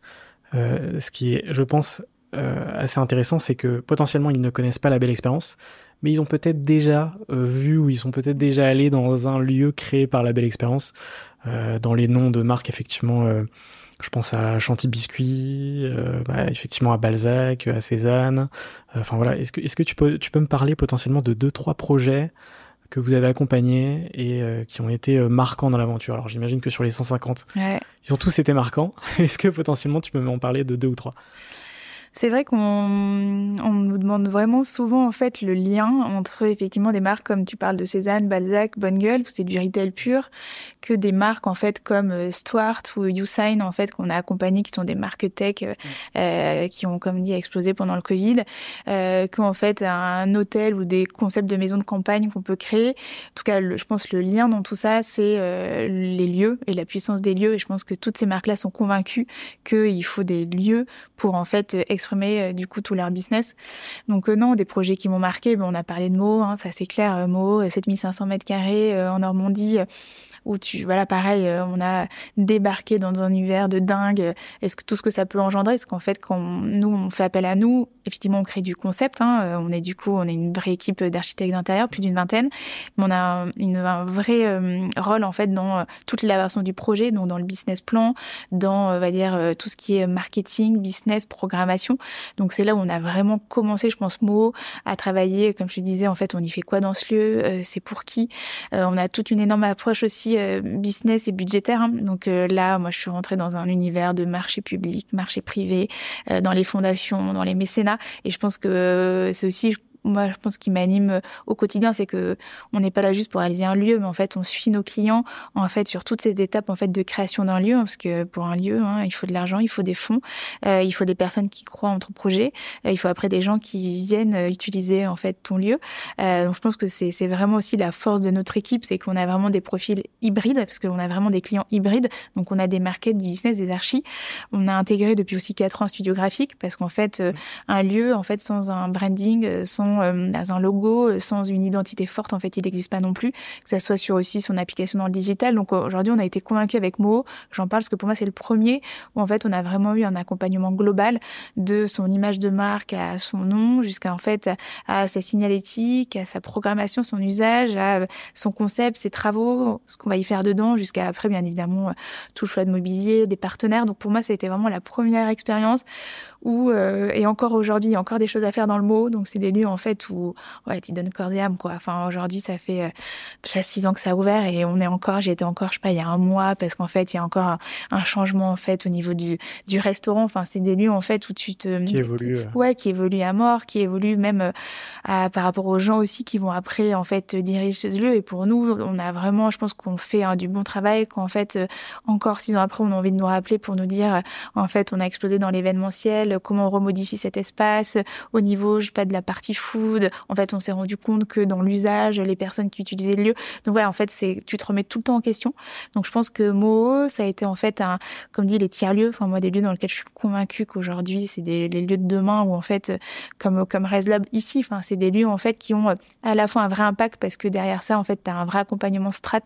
euh, ce qui est, je pense, assez intéressant, c'est que potentiellement ils ne connaissent pas la belle expérience, mais ils ont peut-être déjà vu ou ils sont peut-être déjà allés dans un lieu créé par la belle expérience. dans les noms de marques, effectivement, je pense à Chanty Biscuit, bah, effectivement à Balzac, à Cézanne. Enfin voilà, est-ce que, est-ce que tu peux, tu peux me parler potentiellement de deux trois projets que vous avez accompagnés et euh, qui ont été euh, marquants dans l'aventure. Alors j'imagine que sur les 150, ouais. ils ont tous été marquants. Est-ce que potentiellement tu peux m'en parler de deux ou trois? C'est vrai qu'on on nous demande vraiment souvent en fait le lien entre effectivement des marques comme tu parles de Cézanne, Balzac, Bonne Gueule, c'est du retail pur, que des marques en fait comme euh, Stuart ou Usign en fait qu'on a accompagné qui sont des marques tech euh, euh, qui ont comme dit explosé pendant le Covid, euh, qu'en fait un hôtel ou des concepts de maison de campagne qu'on peut créer. En tout cas, le, je pense le lien dans tout ça, c'est euh, les lieux et la puissance des lieux. Et je pense que toutes ces marques-là sont convaincues qu'il faut des lieux pour en fait exprimer euh, du coup tout leur business. Donc euh, non, des projets qui m'ont marqué, bon, on a parlé de Mo, hein, ça c'est clair, euh, Mo, 7500 mètres carrés en Normandie, où tu voilà pareil on a débarqué dans un univers de dingue est-ce que tout ce que ça peut engendrer est-ce qu'en fait quand nous on fait appel à nous effectivement on crée du concept hein, euh, on est du coup on est une vraie équipe d'architectes d'intérieur plus d'une vingtaine on a une, un vrai euh, rôle en fait dans toute la version du projet donc dans le business plan dans on va dire tout ce qui est marketing business programmation donc c'est là où on a vraiment commencé je pense Mo à travailler comme je te disais en fait on y fait quoi dans ce lieu? C'est pour qui? On a toute une énorme approche aussi euh, business et budgétaire. Hein. Donc euh, là, moi, je suis rentrée dans un univers de marché public, marché privé, euh, dans les fondations, dans les mécénats. Et je pense que c'est aussi, moi, je pense qu'il m'anime euh, au quotidien, c'est que on n'est pas là juste pour réaliser un lieu, mais en fait, on suit nos clients en fait sur toutes ces étapes en fait de création d'un lieu, parce que pour un lieu, hein, il faut de l'argent, il faut des fonds, euh, il faut des personnes qui croient en ton projet, euh, il faut après des gens qui viennent utiliser en fait ton lieu. Euh, donc, je pense que c'est c'est vraiment aussi la force de notre équipe, c'est qu'on a vraiment des profils hybrides, parce qu'on a vraiment des clients hybrides. Donc, on a des markets, des business, des archis. On a intégré depuis aussi quatre ans un studio graphique, parce qu'en fait, un lieu, en fait, sans un branding, sans sans, un logo, sans une identité forte, en fait, il n'existe pas non plus. Que ça soit sur aussi son application dans le digital. Donc aujourd'hui, on a été convaincu avec Mo. J'en parle parce que pour moi, c'est le premier où en fait, on a vraiment eu un accompagnement global de son image de marque à son nom, jusqu'à en fait à sa signalétique, à sa programmation, son usage, à son concept, ses travaux, ce qu'on va y faire dedans, jusqu'à après, bien évidemment, tout le choix de mobilier, des partenaires. Donc pour moi, ça a été vraiment la première expérience où, euh, et encore aujourd'hui, il y a encore des choses à faire dans le mot. Donc c'est des lieux en fait où ouais, tu donnes corps et âme quoi. Enfin aujourd'hui, ça fait euh, six ans que ça a ouvert et on est encore, été encore, je sais pas, il y a un mois parce qu'en fait, il y a encore un, changement en fait au niveau du, du restaurant. Enfin, c'est des lieux en fait où tu te qui évolue, euh. ouais, qui évolue à mort, qui évolue même euh, à, par rapport aux gens aussi qui vont après en fait diriger ce lieu. Et pour nous, on a vraiment, je pense qu'on fait du bon travail. Qu'en fait, encore six ans après, on a envie de nous rappeler pour nous dire, en fait, on a explosé dans l'événementiel comment on remodifie cet espace au niveau, je sais pas, de la partie En fait, on s'est rendu compte que dans l'usage, les personnes qui utilisaient le lieu. Donc voilà, en fait, c'est, tu te remets tout le temps en question. Donc je pense que Moho, ça a été en fait un, comme dit, les tiers-lieux. Enfin, moi, des lieux dans lesquels je suis convaincue qu'aujourd'hui, c'est des les lieux de demain où en fait, comme, comme ResLab ici, enfin, c'est des lieux en fait qui ont à la fois un vrai impact parce que derrière ça, en fait, tu as un vrai accompagnement strat.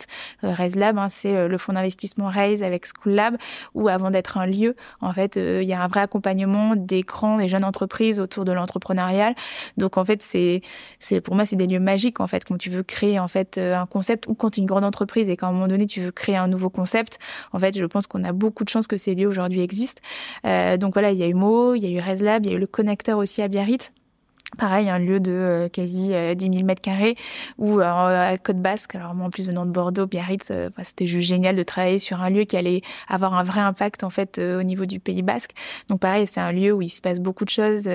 Euh, ResLab, hein, c'est euh, le fonds d'investissement Raise avec School Lab où avant d'être un lieu, en fait, euh, il y a un vrai accompagnement des grands et jeunes entreprises autour de l'entrepreneurial. Donc en fait, c'est c'est pour moi c'est des lieux magiques en fait quand tu veux créer en fait euh, un concept ou quand tu es une grande entreprise et qu'à un moment donné tu veux créer un nouveau concept. En fait, je pense qu'on a beaucoup de chance que ces lieux aujourd'hui existent. Euh, donc voilà, il y a eu Mo, il y a eu ResLab, il y a eu le connecteur aussi à Biarritz Pareil, un lieu de euh, quasi 10 000 mètres carrés ou euh, à Côte Basque. Alors moi, en plus venant de Bordeaux, Biarritz, euh, c'était juste génial de travailler sur un lieu qui allait avoir un vrai impact en fait au niveau du Pays Basque. Donc pareil, c'est un lieu où il se passe beaucoup de choses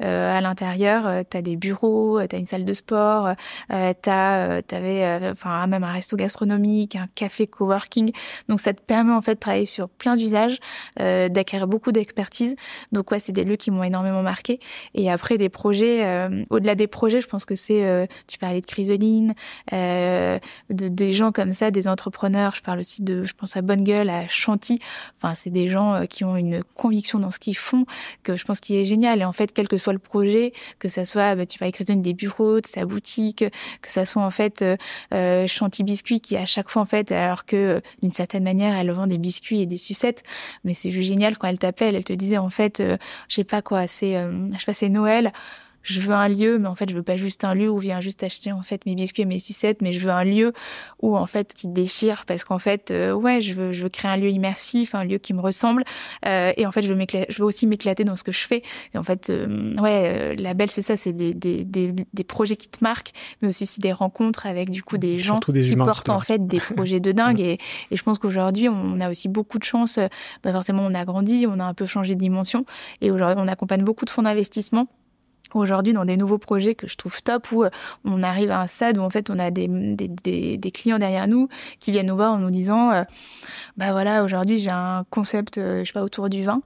à l'intérieur. tu as des bureaux, tu as une salle de sport, t'as, t'avais, enfin même un resto gastronomique, un café coworking. Donc ça te permet en fait de travailler sur plein d'usages, d'acquérir beaucoup d'expertise. Donc ouais, c'est des lieux qui m'ont énormément marqué. Et après des projets euh, au-delà des projets, je pense que c'est, euh, tu parlais de Chrysoline, euh, de, des gens comme ça, des entrepreneurs. Je parle aussi de, je pense à Bonne Gueule, à Chanty. Enfin, c'est des gens qui ont une conviction dans ce qu'ils font que je pense qui est génial. Et en fait, quel que soit le projet, que ça soit, bah, tu parlais de Chrysoline, des bureaux, de sa boutique, que ça soit en fait Chanty Biscuits qui à chaque fois en fait, alors que d'une certaine manière, elle vend des biscuits et des sucettes, mais c'est juste génial quand elle t'appelle, elle te disait en fait, je sais pas quoi, c'est, je sais pas, c'est Noël je veux un lieu, mais en fait, je veux pas juste un lieu où vient juste acheter en fait mes biscuits et mes sucettes, mais je veux un lieu où en fait qui déchire parce qu'en fait, euh, ouais, je veux, je veux créer un lieu immersif, un lieu qui me ressemble, euh, et en fait, je veux je veux aussi m'éclater dans ce que je fais. Et en fait, euh, ouais, la belle, c'est ça, c'est des, des, des, des, projets qui te marquent, mais aussi, des rencontres avec du coup des gens qui portent en fait des projets de dingue. et, et je pense qu'aujourd'hui, on a aussi beaucoup de chance. Bah forcément, on a grandi, on a un peu changé de dimension, et aujourd'hui, on accompagne beaucoup de fonds d'investissement aujourd'hui dans des nouveaux projets que je trouve top où euh, on arrive à un stade où en fait on a des, clients derrière nous qui viennent nous voir en nous disant euh, bah voilà aujourd'hui j'ai un concept euh, je sais pas autour du vin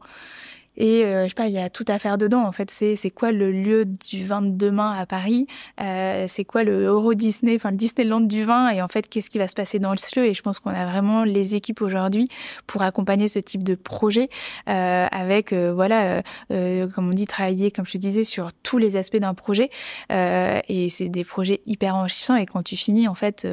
et euh, je sais pas, il y a tout à faire dedans. En fait, c'est c'est quoi le lieu du vin de demain à Paris? Euh, C'est quoi le Euro Disney, enfin le Disneyland du vin? Et en fait, qu'est-ce qui va se passer dans le lieu? Et je pense qu'on a vraiment les équipes aujourd'hui pour accompagner ce type de projet euh, avec euh, voilà, euh, comme on dit, travailler, comme je te disais, sur tous les aspects d'un projet. et c'est des projets hyper enrichissants. Et quand tu finis, en fait,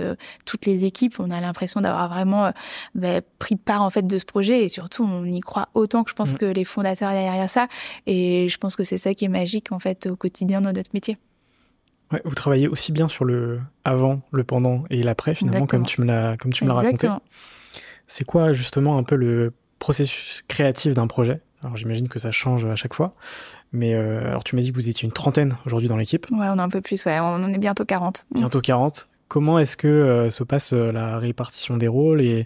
toutes les équipes, on a l'impression d'avoir vraiment bah, pris part en fait de ce projet. Et surtout, on y croit autant que je pense mmh. que les fondateurs derrière ça. Et je pense que c'est ça qui est magique en fait au quotidien dans notre métier. Ouais, vous travaillez aussi bien sur le avant, le pendant et l'après finalement, comme tu me l'as comme tu me l'as raconté. C'est quoi justement un peu le processus créatif d'un projet? Alors j'imagine que ça change à chaque fois, mais euh, alors tu m'as dit que vous étiez une trentaine aujourd'hui dans l'équipe. Ouais, on est un peu plus. Ouais, on est bientôt 40. Bientôt 40. Comment est-ce que euh, se passe euh, la répartition des rôles et,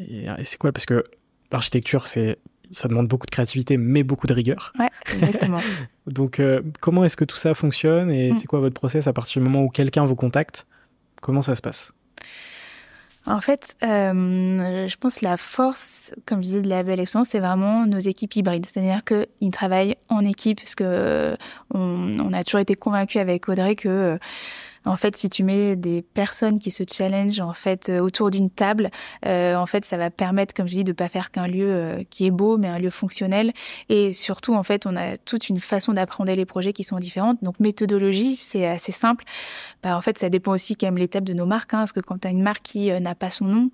et c'est quoi? Parce que l'architecture, c'est ça demande beaucoup de créativité, mais beaucoup de rigueur. Ouais, exactement. Donc, euh, comment est-ce que tout ça fonctionne et mm. c'est quoi votre process à partir du moment où quelqu'un vous contacte? Comment ça se passe? En fait, euh, je pense la force, comme je disais, de la belle expérience, c'est vraiment nos équipes hybrides. C'est-à-dire qu'ils travaillent en équipe, parce que on, on, a toujours été convaincus avec Audrey que En fait, si tu mets des personnes qui se challenge en fait autour d'une table, en fait, ça va permettre, comme je dis, de pas faire qu'un lieu qui est beau, mais un lieu fonctionnel. Et surtout, en fait, on a toute une façon d'apprendre les projets qui sont différentes. Donc, méthodologie, c'est assez simple. Bah, en fait, ça dépend aussi quand même l'étape de nos marques, hein, parce que quand tu as une marque qui n'a pas son nom,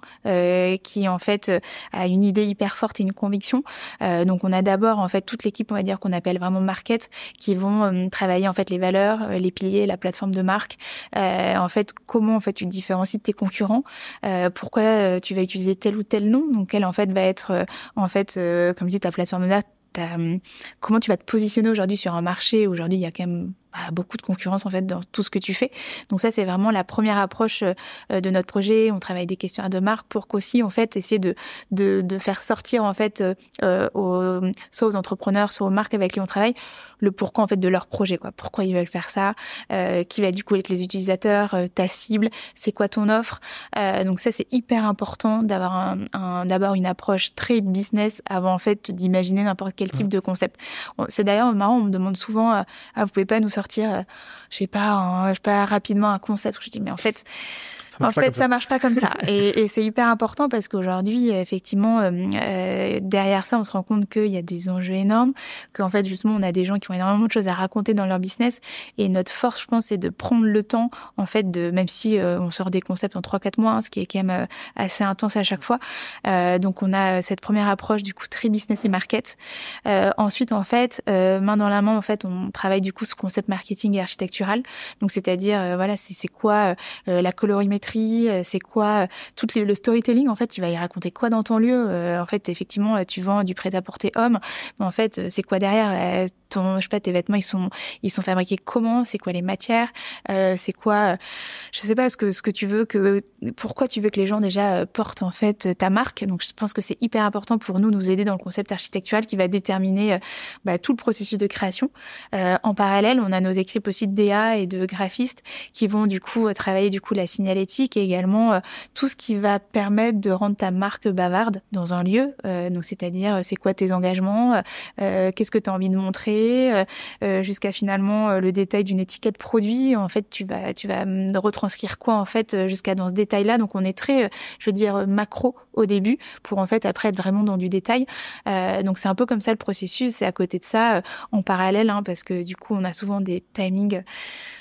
qui en fait a une idée hyper forte et une conviction, donc on a d'abord en fait toute l'équipe, on va dire qu'on appelle vraiment market, qui vont euh, travailler en fait les valeurs, euh, les piliers, la plateforme de marque. Euh, en fait, comment en fait tu te différencies de tes concurrents Pourquoi tu vas utiliser tel ou tel nom. Donc quelle en fait va être en fait comme je dis ta plateforme de marque comment tu vas te positionner aujourd'hui sur un marché. Aujourd'hui, il y a quand même bah, beaucoup de concurrence en fait dans tout ce que tu fais. Donc ça c'est vraiment la première approche euh, de notre projet. On travaille des questions de marque pour qu'aussi en fait essayer de, de, de faire sortir en fait euh, aux, soit aux entrepreneurs, soit aux marques avec qui on travaille le pourquoi en fait de leur projet quoi. Pourquoi ils veulent faire ça euh, Qui va du coup être les utilisateurs euh, Ta cible C'est quoi ton offre euh, Donc ça c'est hyper important d'avoir un, un d'abord une approche très business avant en fait d'imaginer n'importe quel type de concept. C'est d'ailleurs marrant. On me demande souvent ah vous pouvez pas nous sortir euh, je sais pas, je sais pas rapidement un concept. Je dis mais en fait, en fait, ça. marche pas comme ça. et, et c'est hyper important parce qu'aujourd'hui, effectivement, euh, euh, derrière ça, on se rend compte qu'il y a des enjeux énormes, qu'en fait, justement, on a des gens qui ont énormément de choses à raconter dans leur business. Et notre force, je pense, c'est de prendre le temps, en fait, de même si euh, on sort des concepts en 3-4 mois, hein, ce qui est quand même assez intense à chaque fois. donc, on a cette première approche du coup très business et market. ensuite, en fait, main dans la main, en fait, on travaille du coup ce concept marketing et architectural. Donc, c'est-à-dire, voilà, c'est quoi la colorimétrie euh, c'est quoi euh, tout le storytelling en fait tu vas y raconter quoi dans ton lieu euh, en fait effectivement tu vends du prêt-à-porter homme mais en fait c'est quoi derrière ton je sais pas tes vêtements ils sont ils sont fabriqués comment c'est quoi les matières c'est quoi je sais pas ce que ce que tu veux que pourquoi tu veux que les gens déjà portent en fait ta marque. Donc je pense que c'est hyper important pour nous nous aider dans le concept architectural qui va déterminer bah, tout le processus de création. En parallèle on a nos équipes aussi de DA et de graphistes qui vont du coup travailler du coup la signalétique et également euh, tout ce qui va permettre de rendre ta marque bavarde dans un lieu. Euh, donc, c'est-à-dire, c'est quoi tes engagements, euh, qu'est-ce que tu as envie de montrer, jusqu'à finalement le détail d'une étiquette produit. En fait, tu vas, tu vas hum, retranscrire quoi en fait jusqu'à dans ce détail-là. Donc, on est très, je veux dire, macro au début pour en fait après être vraiment dans du détail. donc, c'est un peu comme ça le processus. C'est à côté de ça, en parallèle, hein, parce que du coup, on a souvent des timings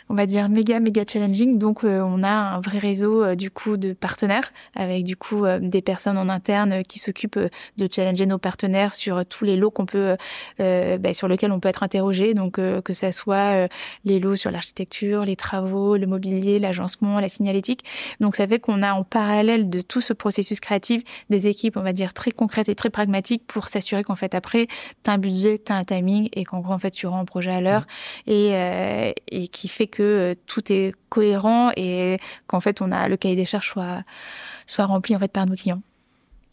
on va dire méga méga challenging. Donc euh, on a un vrai réseau euh, du coup de partenaires avec du coup euh, des personnes en interne qui s'occupent de challenger nos partenaires sur tous les lots qu'on peut bah, sur lesquels on peut être interrogé. Donc que ça soit les lots sur l'architecture, les travaux, le mobilier, l'agencement, la signalétique. Donc ça fait qu'on a en parallèle de tout ce processus créatif des équipes, on va dire très concrètes et très pragmatiques pour s'assurer qu'en fait après tu as un budget, tu as un timing et qu'en gros en fait tu rends un projet à l'heure mmh. et, et qui fait que euh, tout est cohérent et qu'en fait on a le cahier des charges soit soit rempli en fait par nos clients.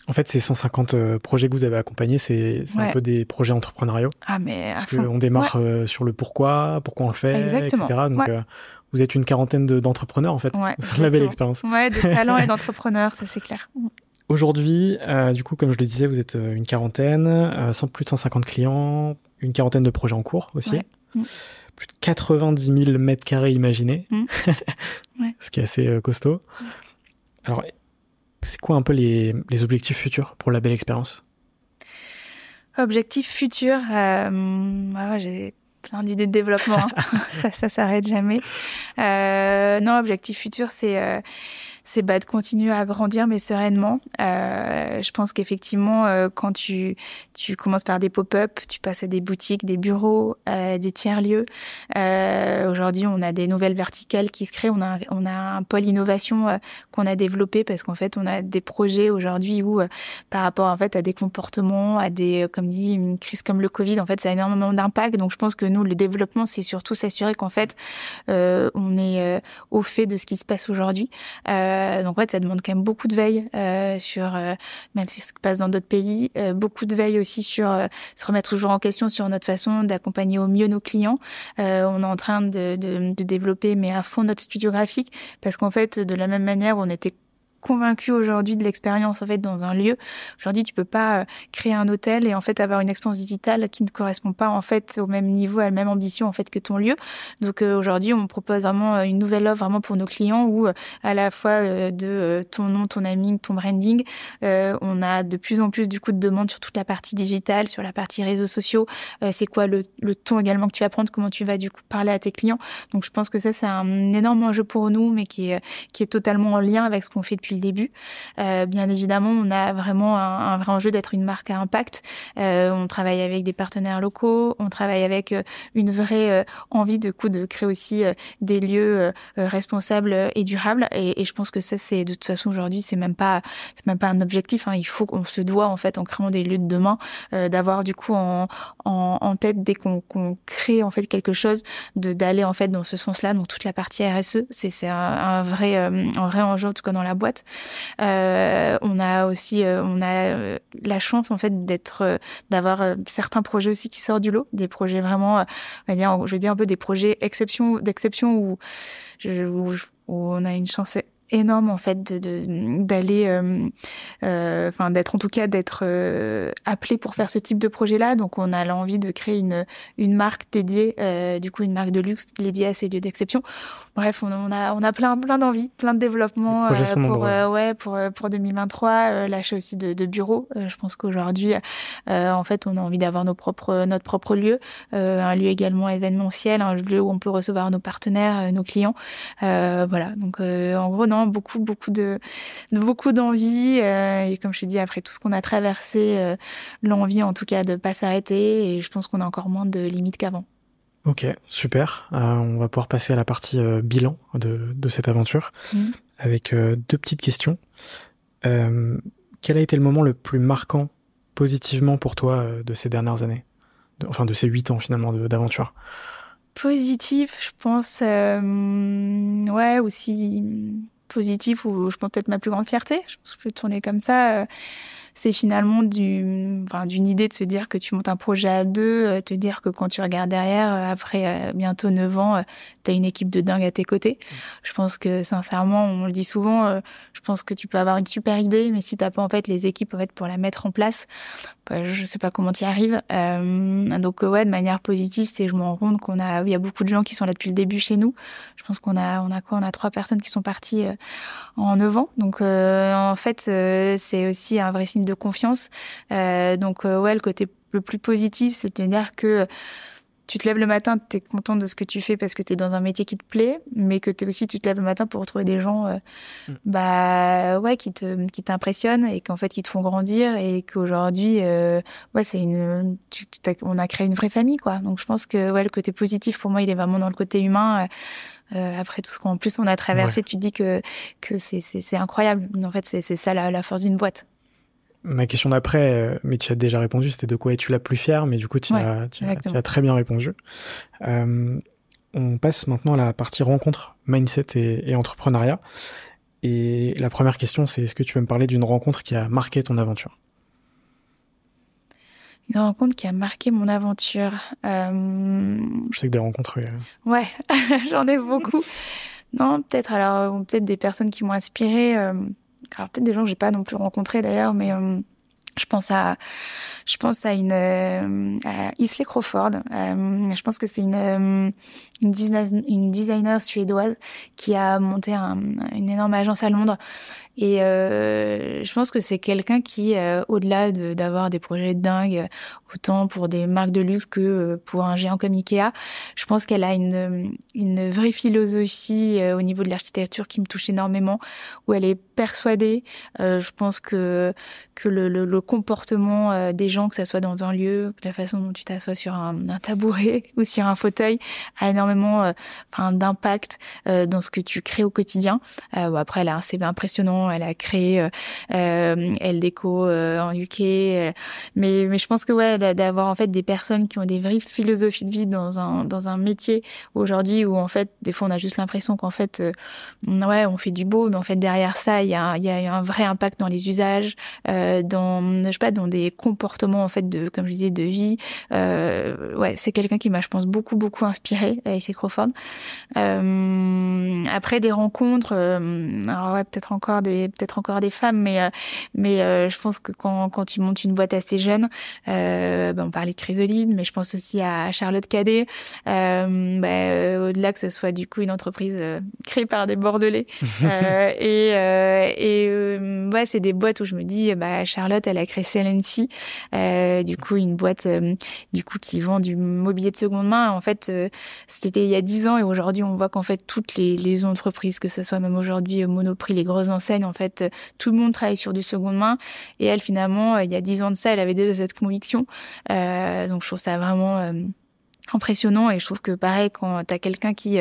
En fait, ces 150 euh, projets que vous avez accompagnés, c'est un peu des projets entrepreneuriaux. Ah, mais Parce qu'on démarre euh, sur le pourquoi, pourquoi on le fait, etc. Donc, vous êtes une quarantaine d'entrepreneurs, en fait. Ouais, vous avez l'expérience. Ouais, de talents et d'entrepreneurs, ça c'est clair. Aujourd'hui, du coup, comme je le disais, vous êtes une quarantaine, sans plus de 150 clients, une quarantaine de projets en cours aussi. Mm plus de 90 000 mètres carrés imaginés, mmh. ce qui est assez euh, costaud. Alors, c'est quoi un peu les, objectifs futurs pour la belle expérience? Objectifs futurs, euh, j'ai plein d'idées de développement, hein. ça, ça s'arrête jamais. Euh, non, objectif futur, c'est c'est bah, de continuer à grandir, mais sereinement. Euh, je pense qu'effectivement, euh, quand tu, tu commences par des pop-up, tu passes à des boutiques, des bureaux, euh, des tiers-lieux. Euh, aujourd'hui, on a des nouvelles verticales qui se créent. On a, on a un pôle innovation euh, qu'on a développé parce qu'en fait, on a des projets aujourd'hui où, par rapport en fait à des comportements, à des, comme dit, une crise comme le Covid, en fait, ça a énormément d'impact. Donc, je pense que nous, le développement, c'est surtout s'assurer qu'en fait, on est au fait de ce qui se passe aujourd'hui. Euh, euh, donc ouais, ça demande quand même beaucoup de veille euh, sur, euh, même si ça se passe dans d'autres pays, beaucoup de veille aussi sur se remettre toujours en question sur notre façon d'accompagner au mieux nos clients. on est en train de, de développer mais à fond notre studio graphique parce qu'en fait, de la même manière, on était convaincu aujourd'hui de l'expérience en fait dans un lieu. Aujourd'hui, tu peux pas euh, créer un hôtel et en fait avoir une expérience digitale qui ne correspond pas en fait au même niveau, à la même ambition en fait que ton lieu. Donc euh, aujourd'hui, on propose vraiment euh, une nouvelle offre vraiment pour nos clients où à la fois de ton nom, ton naming, ton branding, on a de plus en plus du coup de demandes sur toute la partie digitale, sur la partie réseaux sociaux. c'est quoi le, le ton également que tu vas prendre, comment tu vas du coup parler à tes clients. Donc je pense que ça c'est un énorme enjeu pour nous, mais qui est qui est totalement en lien avec ce qu'on fait depuis le début. Euh, bien évidemment, on a vraiment un, vrai enjeu d'être une marque à impact. Euh, on travaille avec des partenaires locaux, on travaille avec euh, une vraie euh, envie de coup de créer aussi euh, des lieux responsables et durables. Et, je pense que ça, c'est de toute façon aujourd'hui, c'est même pas, c'est même pas un objectif. Hein. Il faut qu'on se doit en fait en créant des lieux de demain d'avoir du coup en, en, tête dès qu'on qu'on crée en fait quelque chose, de d'aller en fait dans ce sens-là. Donc toute la partie RSE, c'est c'est un, un vrai un vrai enjeu en tout cas dans la boîte. Euh, on a aussi, euh, on a euh, la chance en fait d'être, d'avoir certains projets aussi qui sortent du lot, des projets vraiment, je veux dire un peu des projets exception, d'exception où on a une chance énorme en fait de d'aller euh, euh, enfin d'être en tout cas d'être euh, appelé pour faire ce type de projet là donc on a l'envie de créer une une marque dédiée du coup une marque de luxe dédiée à ces lieux d'exception. Bref on, on, a on a plein plein d'envies plein de développement pour ouais pour pour 2023 l'achat aussi de, de bureaux. Je pense qu'aujourd'hui en fait on a envie d'avoir nos propres notre propre lieu un lieu également événementiel un lieu où on peut recevoir nos partenaires nos clients. Voilà. Donc en gros non beaucoup, beaucoup de, beaucoup d'envie. Euh, et comme je t'ai dit, après tout ce qu'on a traversé, euh, l'envie en tout cas de pas s'arrêter. Et je pense qu'on a encore moins de limites qu'avant. Ok, super. Euh, on va pouvoir passer à la partie bilan de, de, cette aventure mmh. avec deux petites questions. quel a été le moment le plus marquant positivement pour toi de ces dernières années? Enfin, de ces huit ans finalement d'aventure Positif, je pense, ouais, aussi positif ou je pense peut-être ma plus grande fierté. Je pense que je peux tourner comme ça. Euh, c'est finalement du, enfin, d'une idée de se dire que tu montes un projet à deux, euh, te dire que quand tu regardes derrière, euh, après bientôt neuf ans, tu as une équipe de dingue à tes côtés. Mmh. Je pense que sincèrement, on le dit souvent, je pense que tu peux avoir une super idée, mais si t'as pas en fait les équipes en fait pour la mettre en place, bah, je sais pas comment tu y arrives. Euh, donc ouais, de manière positive, c'est je me rends compte qu'on a, il y a beaucoup de gens qui sont là depuis le début chez nous. Je pense qu'on a, on a quoi? On a trois personnes qui sont parties euh, en neuf ans. Donc euh, en fait, euh, c'est aussi un vrai signe de confiance. donc ouais, le côté le plus positif, c'est de dire que tu te lèves le matin, tu es content de ce que tu fais parce que tu es dans un métier qui te plaît, mais que tu aussi tu te lèves le matin pour retrouver des gens euh, mm. bah ouais qui te qui t'impressionnent et qu'en fait qui te font grandir et qu'aujourd'hui euh, ouais, c'est une tu, on a créé une vraie famille quoi. Donc je pense que ouais le côté positif pour moi, il est vraiment dans le côté humain. Euh, après tout ce qu'en plus on a traversé, tu te dis que que c'est incroyable. En fait, c'est c'est ça la, la force d'une boîte. Ma question d'après, euh, mais tu as déjà répondu, c'était de quoi es-tu la plus fière, mais du coup, tu, as, tu, as, très bien répondu. Euh, on passe maintenant à la partie rencontre, mindset et, et entrepreneuriat. Et la première question, c'est est-ce que tu peux me parler d'une rencontre qui a marqué ton aventure? Une rencontre qui a marqué mon aventure. Euh... Je sais que des rencontres. Oui. Ouais, j'en ai beaucoup. non, peut-être alors peut-être des personnes qui m'ont inspiré. Alors peut-être des gens que j'ai pas non plus rencontrés d'ailleurs, mais euh, je pense à, je pense à une euh, à Isley Crawford. Euh, je pense que c'est une une, designer, suédoise qui a monté un, une énorme agence à Londres. Et euh, je pense que c'est quelqu'un qui, euh, au-delà d'avoir des projets de dingue, autant pour des marques de luxe que pour un géant comme Ikea, je pense qu'elle a une, une vraie philosophie au niveau de l'architecture qui me touche énormément, où elle est persuadée. je pense que que le, le, le comportement euh, des gens, que ça soit dans un lieu, que la façon dont tu t'assois sur un, un, tabouret ou sur un fauteuil, a énormément euh, enfin d'impact euh, dans ce que tu crées au quotidien. après, elle a un CV impressionnant, elle a créé Elle Déco en UK, mais mais je pense que ouais, d'avoir en fait des personnes qui ont des vraies philosophies de vie dans un dans un métier aujourd'hui où en fait des fois on a juste l'impression qu'en fait ouais on fait du beau, mais en fait derrière ça il y a y a un vrai impact dans les usages, dans je sais pas dans des comportements en fait de comme je disais de vie. Euh, ouais c'est quelqu'un qui m'a je pense beaucoup beaucoup inspiré AC Crawford. Euh, après des rencontres euh, alors ouais peut-être encore des des peut-être encore des femmes, mais mais je pense que quand quand tu montes une boîte assez jeune, ben, on parlait de Chrysolide, mais je pense aussi à Charlotte Cadet. Ben, au-delà que ce soit du coup une entreprise créée par des Bordelais et et ouais, c'est des boîtes où je me dis, bah Charlotte, elle a créé CLNC, du coup une boîte du coup qui vend du mobilier de seconde main. En fait, c'était il y a dix ans et aujourd'hui on voit qu'en fait toutes les, les entreprises, que ce soit même aujourd'hui Monoprix, les grosses enseignes, en fait tout le monde travaille sur du seconde main. Et elle finalement, il y a dix ans de ça, elle avait déjà cette conviction. Euh, donc je trouve ça vraiment euh, impressionnant et je trouve que pareil quand tu as quelqu'un qui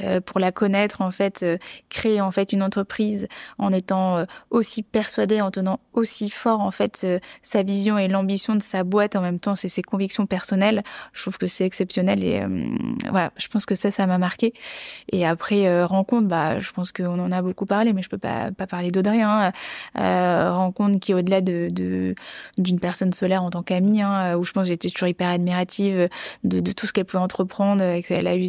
euh, pour la connaître en fait euh, crée en fait une entreprise en étant euh, aussi persuadé en tenant aussi fort en fait sa vision et l'ambition de sa boîte en même temps c'est ses convictions personnelles je trouve que c'est exceptionnel et voilà je pense que ça ça m'a marqué et après rencontre bah je pense qu'on en a beaucoup parlé mais je peux pas pas parler d'Audrey hein. rencontre qui au-delà de d'une personne solaire en tant qu'amie hein, où je pense j'étais toujours hyper admirative de, de tout ce qu'elle pouvait entreprendre. Elle a eu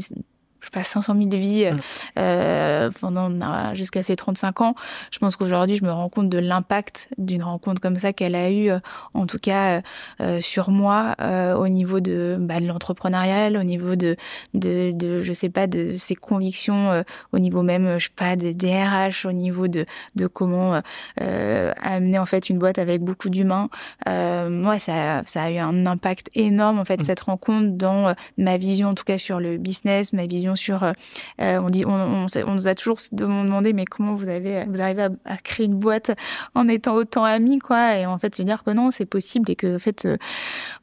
je sais pas 500 000 vies mm. euh, pendant euh, jusqu'à ses 35 ans. Je pense qu'aujourd'hui, je me rends compte de l'impact d'une rencontre comme ça qu'elle a eu, euh, en tout cas euh, sur moi, euh, au niveau de, bah, de l'entrepreneurial, au niveau de, de, de, je sais pas, de ses convictions, au niveau même, je sais pas, des, DRH, au niveau de, de comment amener en fait une boîte avec beaucoup d'humains. moi, ça, ça a eu un impact énorme en fait mm. cette rencontre dans ma vision, en tout cas sur le business, ma vision sur. Euh, on dit, on, on, nous a toujours demandé, mais comment vous avez, vous arrivez à, créer une boîte en étant autant amis, quoi Et en fait, se dire que non, c'est possible et que, en fait, euh,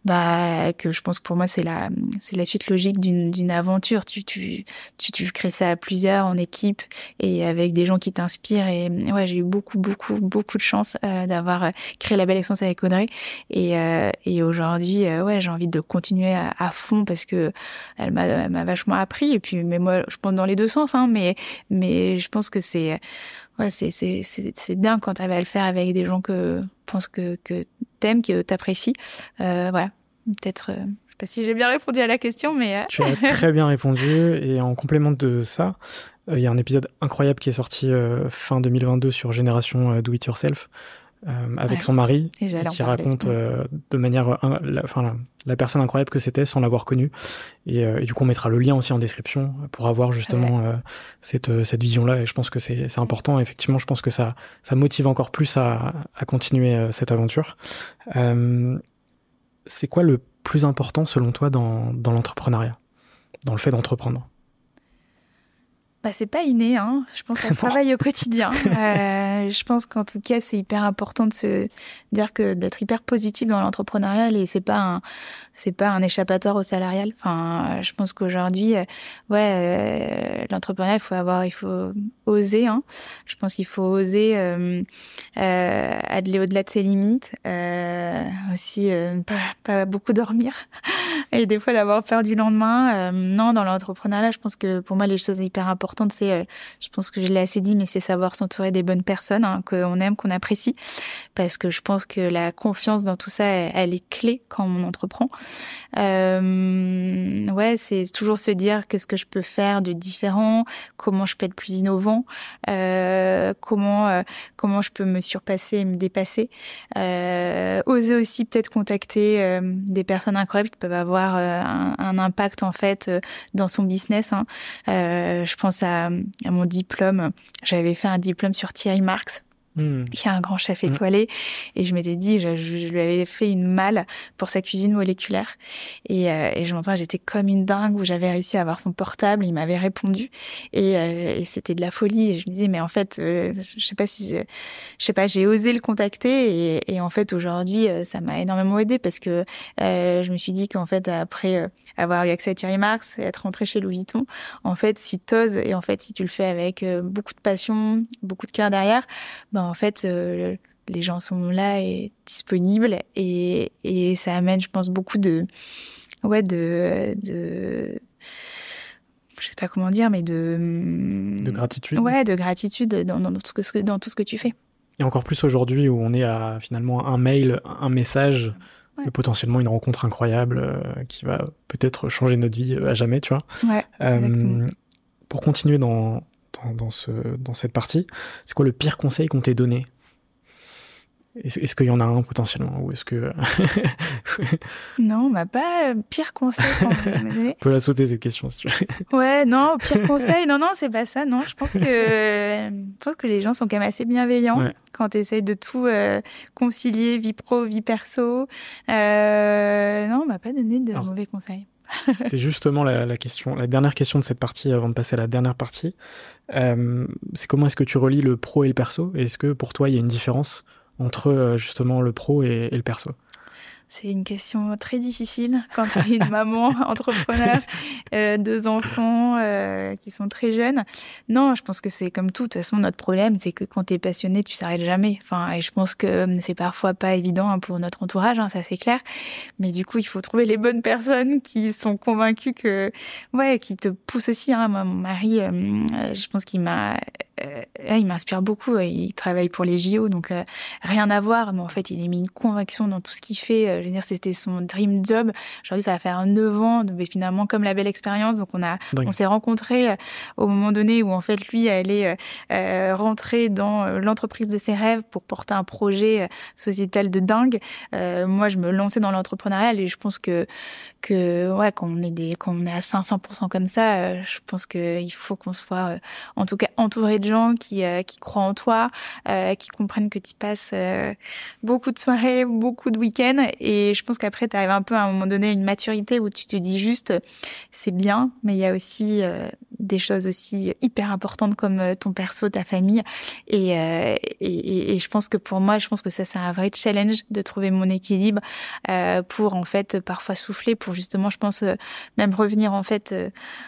bah, que je pense que pour moi, c'est la, c'est la suite logique d'une, aventure. Tu, tu, tu, crées ça à plusieurs, en équipe et avec des gens qui t'inspirent. Et ouais, j'ai eu beaucoup, beaucoup, beaucoup de chance euh, d'avoir créé la belle expérience avec Audrey. Et, et aujourd'hui, ouais, j'ai envie de continuer à, fond parce que elle m'a vachement appris. Et puis mais moi, je pense dans les deux sens, hein, mais, mais je pense que c'est, ouais, c'est, c'est, c'est, dingue quand tu arrives à le faire avec des gens que, pense que, que t'aimes, que t'apprécies. Euh, voilà. Peut-être, euh, je sais pas si j'ai bien répondu à la question, mais. Euh, tu as très bien répondu. Et en complément de ça, il y a un épisode incroyable qui est sorti fin 2022 sur Génération Do It Yourself. Euh, avec son mari, qui raconte euh, de manière, la, enfin la, personne incroyable que c'était sans l'avoir connue. Et, euh, et, du coup, on mettra le lien aussi en description pour avoir justement cette, cette vision-là. Et je pense que c'est important. Effectivement, je pense que ça, ça motive encore plus à, à continuer cette aventure. c'est quoi le plus important selon toi dans, dans l'entrepreneuriat, dans le fait d'entreprendre? Bah, c'est pas inné, hein. Je pense qu'on travaille au quotidien. Euh, je pense qu'en tout cas, c'est hyper important de se dire que d'être hyper positif dans l'entrepreneuriat et c'est pas un, c'est pas un échappatoire au salarial. Enfin, je pense qu'aujourd'hui, euh, ouais, euh, l'entrepreneuriat, il faut avoir, il faut oser, hein. Je pense qu'il faut oser euh, euh, aller au-delà de ses limites, euh, aussi pas, pas, beaucoup dormir et des fois d'avoir peur du lendemain. non, dans l'entrepreneuriat, je pense que pour moi, les choses hyper importantes c'est, euh, je pense que je l'ai assez dit, mais c'est savoir s'entourer des bonnes personnes hein, qu'on aime, qu'on apprécie, parce que je pense que la confiance dans tout ça, elle, est clé quand on entreprend. Euh, ouais, c'est toujours se dire qu'est-ce que je peux faire de différent, comment je peux être plus innovant, euh, comment euh, comment je peux me surpasser et me dépasser. Euh, oser aussi peut-être contacter euh, des personnes incroyables qui peuvent avoir un, un, impact en fait dans son business. Hein. je pense à, mon diplôme. J'avais fait un diplôme sur Thierry Marx Hmm. qui est un grand chef hmm. étoilé. Et je m'étais dit, je, lui avais fait une malle pour sa cuisine moléculaire. Et, euh, et je m'entends, j'étais comme une dingue où j'avais réussi à avoir son portable. Il m'avait répondu et, euh, et c'était de la folie. Et je me disais, mais en fait, euh, je sais pas si, je, je sais pas, j'ai osé le contacter et, et en fait aujourd'hui, ça m'a énormément aidé parce que je me suis dit qu'en fait après avoir eu accès à Thierry Marx et être rentré chez Louis Vuitton, en fait, si t'oses et en fait si tu le fais avec beaucoup de passion, beaucoup de cœur derrière, ben en fait, euh, les gens sont là et disponibles et, et ça amène, je pense, beaucoup de, ouais, de, de, je sais pas comment dire, mais de, de gratitude. Ouais, de gratitude dans, dans, tout ce que, dans tout ce que tu fais. Et encore plus aujourd'hui où on est à finalement un mail, un message, et potentiellement une rencontre incroyable euh, qui va peut-être changer notre vie à jamais, tu vois. Ouais, euh, pour continuer dans, dans, dans, ce, dans cette partie. C'est quoi le pire conseil qu'on t'ait donné? Est-ce, qu'il y en a un potentiellement? Ou est-ce que Non, on m'a pas euh, pire conseil On peut la sauter cette question si tu veux. Ouais, non, pire conseil, non, non, c'est pas ça. Non, je pense que je pense que les gens sont quand même assez bienveillants quand tu essayes de tout euh, concilier vie pro, vie perso. Euh, non, on m'a pas donné de mauvais conseils. C'était justement la, question, la dernière question de cette partie avant de passer à la dernière partie. c'est comment est-ce que tu relis le pro et le perso? Est-ce que pour toi il y a une différence entre euh, justement le pro et, le perso? C'est une question très difficile quand tu es une maman entrepreneur, euh, deux enfants euh, qui sont très jeunes. Non, je pense que c'est comme tout. De toute façon, notre problème, c'est que quand tu es passionné, tu s'arrêtes jamais. Enfin, et je pense que c'est parfois pas évident hein, pour notre entourage, hein, ça c'est clair. Mais du coup, il faut trouver les bonnes personnes qui sont convaincues que, ouais, qui te poussent aussi. Hein. Moi, mon mari, euh, je pense qu'il m'a euh, il m'inspire beaucoup. Il travaille pour les JO, donc euh, rien à voir. Mais en fait, il a mis une conviction dans tout ce qu'il fait. Euh, je veux dire, c'était son dream job. Aujourd'hui, ça va faire 9 ans, mais finalement, comme la belle expérience. Donc, on a, on s'est rencontrés au moment donné où en fait, lui allait rentrer dans l'entreprise de ses rêves pour porter un projet sociétal de dingue. moi, je me lançais dans l'entrepreneuriat et je pense que que ouais, quand on est des, quand on est à 500% comme ça, je pense qu'il faut qu'on soit en tout cas entouré de gens qui, euh, qui croient en toi, euh, qui comprennent que tu passes euh, beaucoup de soirées, beaucoup de week-ends. Et je pense qu'après, tu arrives un peu à un moment donné à une maturité où tu te dis juste, c'est bien, mais il y a aussi des choses aussi hyper importantes comme ton perso, ta famille. Et, et, je pense que pour moi, je pense que ça, c'est un vrai challenge de trouver mon équilibre pour en fait parfois souffler, pour justement, je pense, même revenir en fait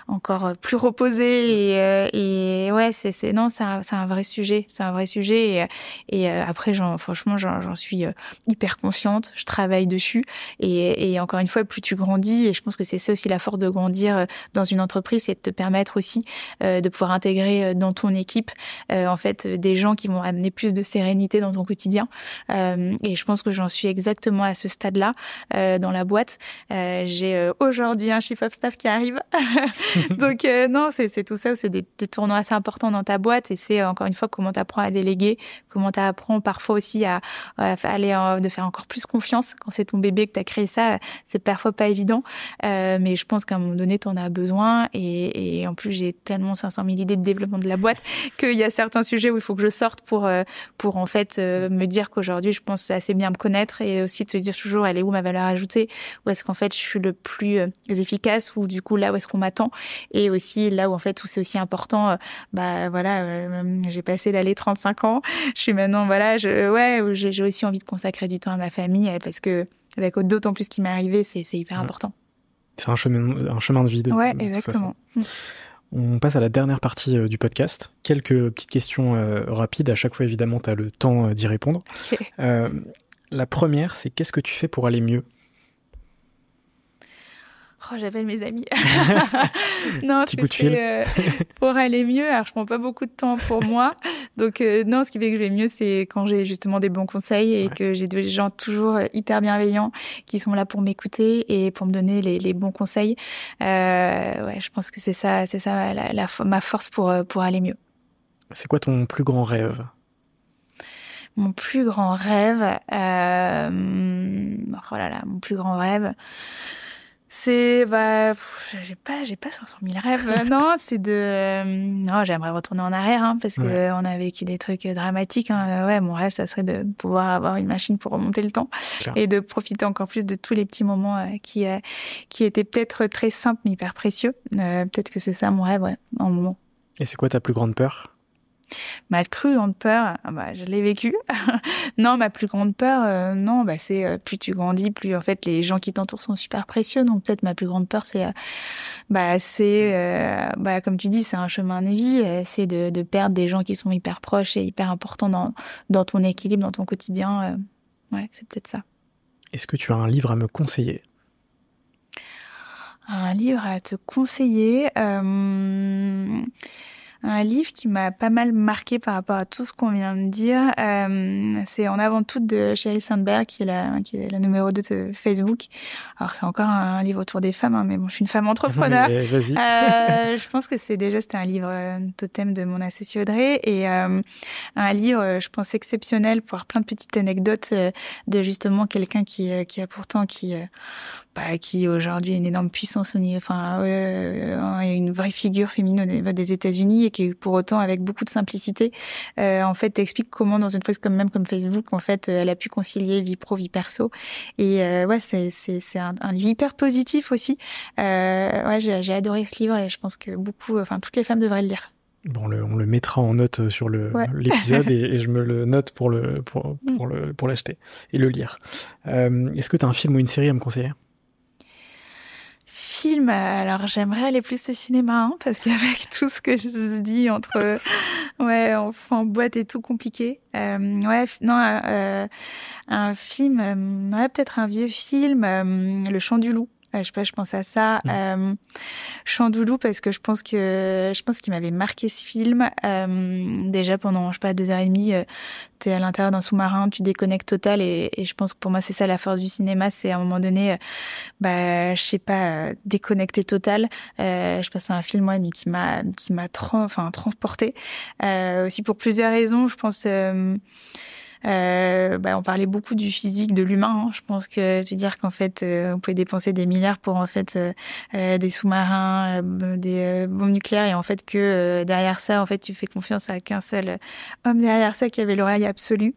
encore plus reposé. Et, et ouais, c'est non, c'est un, vrai sujet. C'est un vrai sujet. Et, et euh, après, franchement, j'en suis euh, hyper consciente. Je travaille dessus. Et, encore une fois, plus tu grandis, et je pense que c'est ça aussi la force de grandir euh, dans une entreprise, c'est de te permettre aussi de pouvoir intégrer dans ton équipe, en fait, des gens qui vont amener plus de sérénité dans ton quotidien. et je pense que j'en suis exactement à ce stade-là dans la boîte. J'ai aujourd'hui un chief of staff qui arrive. Donc non, c'est tout ça. C'est des, des tournois assez importants dans ta boîte et c'est encore une fois comment tu apprends à déléguer, comment tu apprends parfois aussi à, aller de faire encore plus confiance. Quand c'est ton bébé que tu as créé ça, c'est parfois pas évident, euh, mais je pense qu'à un moment donné tu en as besoin et, en plus j'ai tellement 500 000 idées de développement de la boîte qu'il y a certains sujets où il faut que je sorte pour euh, pour en fait euh, me dire qu'aujourd'hui je pense assez bien me connaître et aussi te dire toujours elle est où ma valeur ajoutée, où est-ce qu'en fait je suis le plus efficace? Ou du coup là où est-ce qu'on m'attend? Et aussi là où en fait où c'est aussi important bah voilà j'ai passé l'allée 35 ans. Je suis maintenant, voilà, je, ouais, j'ai aussi envie de consacrer du temps à ma famille euh, parce que, avec d'autant plus qui m'est arrivé, c'est hyper important. C'est un chemin, un chemin de vie. De, ouais, exactement. Mm. On passe à la dernière partie euh, du podcast. Quelques petites questions rapides. À chaque fois, évidemment, tu as le temps d'y répondre. la première, c'est qu'est-ce que tu fais pour aller mieux? Oh, j'appelle mes amis. non, ce que euh, pour aller mieux, alors je prends pas beaucoup de temps pour moi. Donc euh, non, ce qui fait que je vais mieux, c'est quand j'ai justement des bons conseils et que j'ai des gens toujours euh, hyper bienveillants qui sont là pour m'écouter et pour me donner les, les bons conseils. ouais, je pense que c'est ça, c'est ça la, ma force pour pour aller mieux. C'est quoi ton plus grand rêve? Mon plus grand rêve, oh là là, mon plus grand rêve. C'est bah j'ai pas j'ai pas 500 000 rêves. Euh, non c'est de euh, non j'aimerais retourner en arrière hein, parce que on a vécu des trucs dramatiques hein. ouais mon rêve ça serait de pouvoir avoir une machine pour remonter le temps et de profiter encore plus de tous les petits moments euh, qui qui étaient peut-être très simples mais hyper précieux. Peut-être que c'est ça mon rêve ouais en moment. Et c'est quoi ta plus grande peur? Ma plus grande peur, ah bah, je l'ai vécu. non, ma plus grande peur, euh, non, bah, c'est euh, plus tu grandis, plus en fait les gens qui t'entourent sont super précieux. Donc peut-être ma plus grande peur, c'est, euh, bah, c'est, bah, comme tu dis, c'est un chemin de vie, c'est de, de, perdre des gens qui sont hyper proches et hyper importants dans, dans ton équilibre, dans ton quotidien. ouais, c'est peut-être ça. Est-ce que tu as un livre à me conseiller? Un livre à te conseiller. Euh... un livre qui m'a pas mal marqué par rapport à tout ce qu'on vient de dire. Euh, c'est En avant tout de Sheryl Sandberg, qui est la, qui est la numéro 2 de Facebook. Alors, c'est encore un livre autour des femmes, hein, mais bon, je suis une femme entrepreneur. euh, je pense que c'est déjà, c'était un livre euh, totem de mon associé Audrey et euh, un livre, je pense, exceptionnel pour avoir plein de petites anecdotes de justement quelqu'un qui, qui a pourtant, qui, bah, qui aujourd'hui a une énorme puissance au niveau, enfin, euh, une vraie figure féminine des États-Unis et pour autant avec beaucoup de simplicité, euh, en fait, explique comment dans une prise comme même comme Facebook, en fait, elle a pu concilier vie pro, vie perso. Et euh, ouais, c'est c'est un, un, livre hyper positif aussi. Euh, ouais, j'ai adoré ce livre et je pense que beaucoup, enfin, toutes les femmes devraient le lire. Bon, le, on le mettra en note sur le l'épisode ouais. et, et, je me le note pour le pour, pour mm. le pour l'acheter et le lire. Euh, Est-ce que tu as un film ou une série à me conseiller? Film, alors j'aimerais aller plus au cinéma hein, parce qu'avec tout ce que je dis entre ouais enfant boîte et tout compliqué. Euh, ouais non euh, un film, euh, ouais peut-être un vieux film, euh, Le Chant du loup. Je sais pas, je pense à ça. Mmh. Euh, Chandoulou parce que je pense que je pense qu'il m'avait marqué ce film. Euh, déjà pendant je sais pas deux heures et demie, euh, t'es à l'intérieur d'un sous-marin, tu déconnectes total et, et, je pense que pour moi c'est ça la force du cinéma, c'est à un moment donné, bah je sais pas, déconnecter total. je passe à un film moi mais qui m'a qui m'a enfin transporté. aussi pour plusieurs raisons, je pense. Euh, bah, on parlait beaucoup du physique de l'humain. Hein. Je pense que tu dire qu'en fait, euh, on pouvait dépenser des milliards pour en fait euh, euh des sous-marins, euh, des bombes nucléaires, et en fait que derrière ça, en fait, tu fais confiance à qu'un seul homme derrière ça qui avait l'oreille absolue.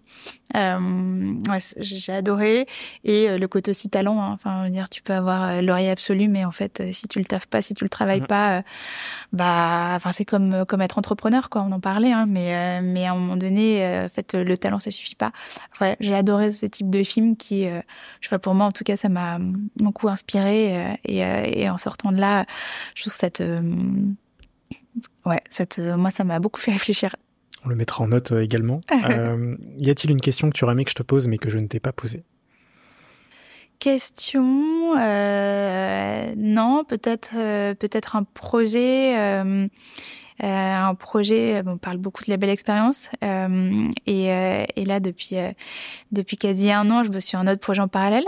ouais, j'ai adoré et le côté aussi talent. Hein. Enfin, dire, tu peux avoir l'oreille absolue, mais en fait, si tu le taffes pas, si tu le travailles mmh. pas, bah, enfin, c'est comme comme être entrepreneur, quoi. On en parlait, hein, mais mais à un moment donné, en fait, le talent, ça suffit pas. J'ai adoré ce type de film qui, euh, je sais pas, pour moi en tout cas, ça m'a beaucoup inspiré euh, et, euh, et, en sortant de là, je trouve cette, ouais, cette, moi ça m'a beaucoup fait réfléchir. On le mettra en note également. y a-t-il une question que tu aurais aimé que je te pose mais que je ne t'ai pas posée? Question, non, peut-être, peut-être un projet euh, un projet, on parle beaucoup de la belle expérience. Euh, et, euh, et, là, depuis depuis quasi un an, je me suis un autre projet en parallèle,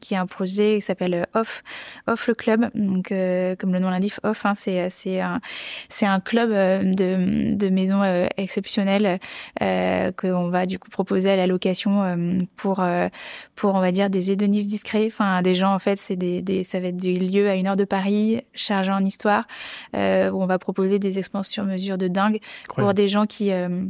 qui est un projet qui s'appelle Off, Off le club. Donc, comme le nom l'indique, Off, hein, c'est c'est un c'est un club de de maisons exceptionnelles qu'on va du coup proposer à la location pour pour on va dire des hédonistes discrets. Enfin, des gens en fait, c'est des, des ça va être des lieux à une heure de Paris, chargés en histoire, où on va proposer des expériences sur mesure de dingue Incroyable. pour des gens qui, euh,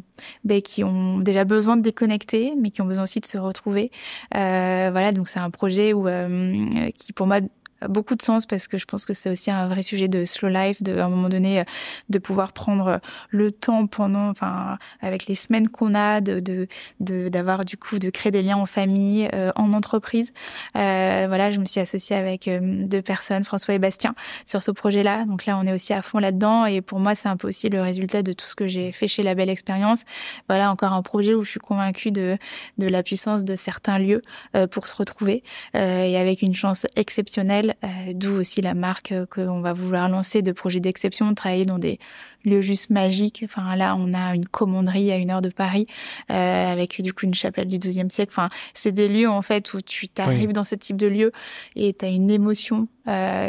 ben, qui ont déjà besoin de déconnecter, mais qui ont besoin aussi de se retrouver. Euh, voilà, donc c'est un projet où, euh, qui pour moi beaucoup de sens parce que je pense que c'est aussi un vrai sujet de slow life, de à un moment donné de pouvoir prendre le temps pendant, enfin avec les semaines qu'on a, de de d'avoir du coup de créer des liens en famille, euh, en entreprise. Euh, voilà, je me suis associée avec euh, deux personnes, François et Bastien, sur ce projet-là. Donc là, on est aussi à fond là-dedans et pour moi, c'est un peu aussi le résultat de tout ce que j'ai fait chez La Belle Expérience. Voilà, encore un projet où je suis convaincue de de la puissance de certains lieux euh, pour se retrouver euh, et avec une chance exceptionnelle euh, d'où aussi la marque euh, qu'on va vouloir lancer de projets d'exception, de travailler dans des lieu juste magique. Enfin là, on a une commanderie à une heure de Paris euh, avec du coup une chapelle du XIIe siècle. Enfin, c'est des lieux en fait où tu t'arrives oui. dans ce type de lieu et tu as une émotion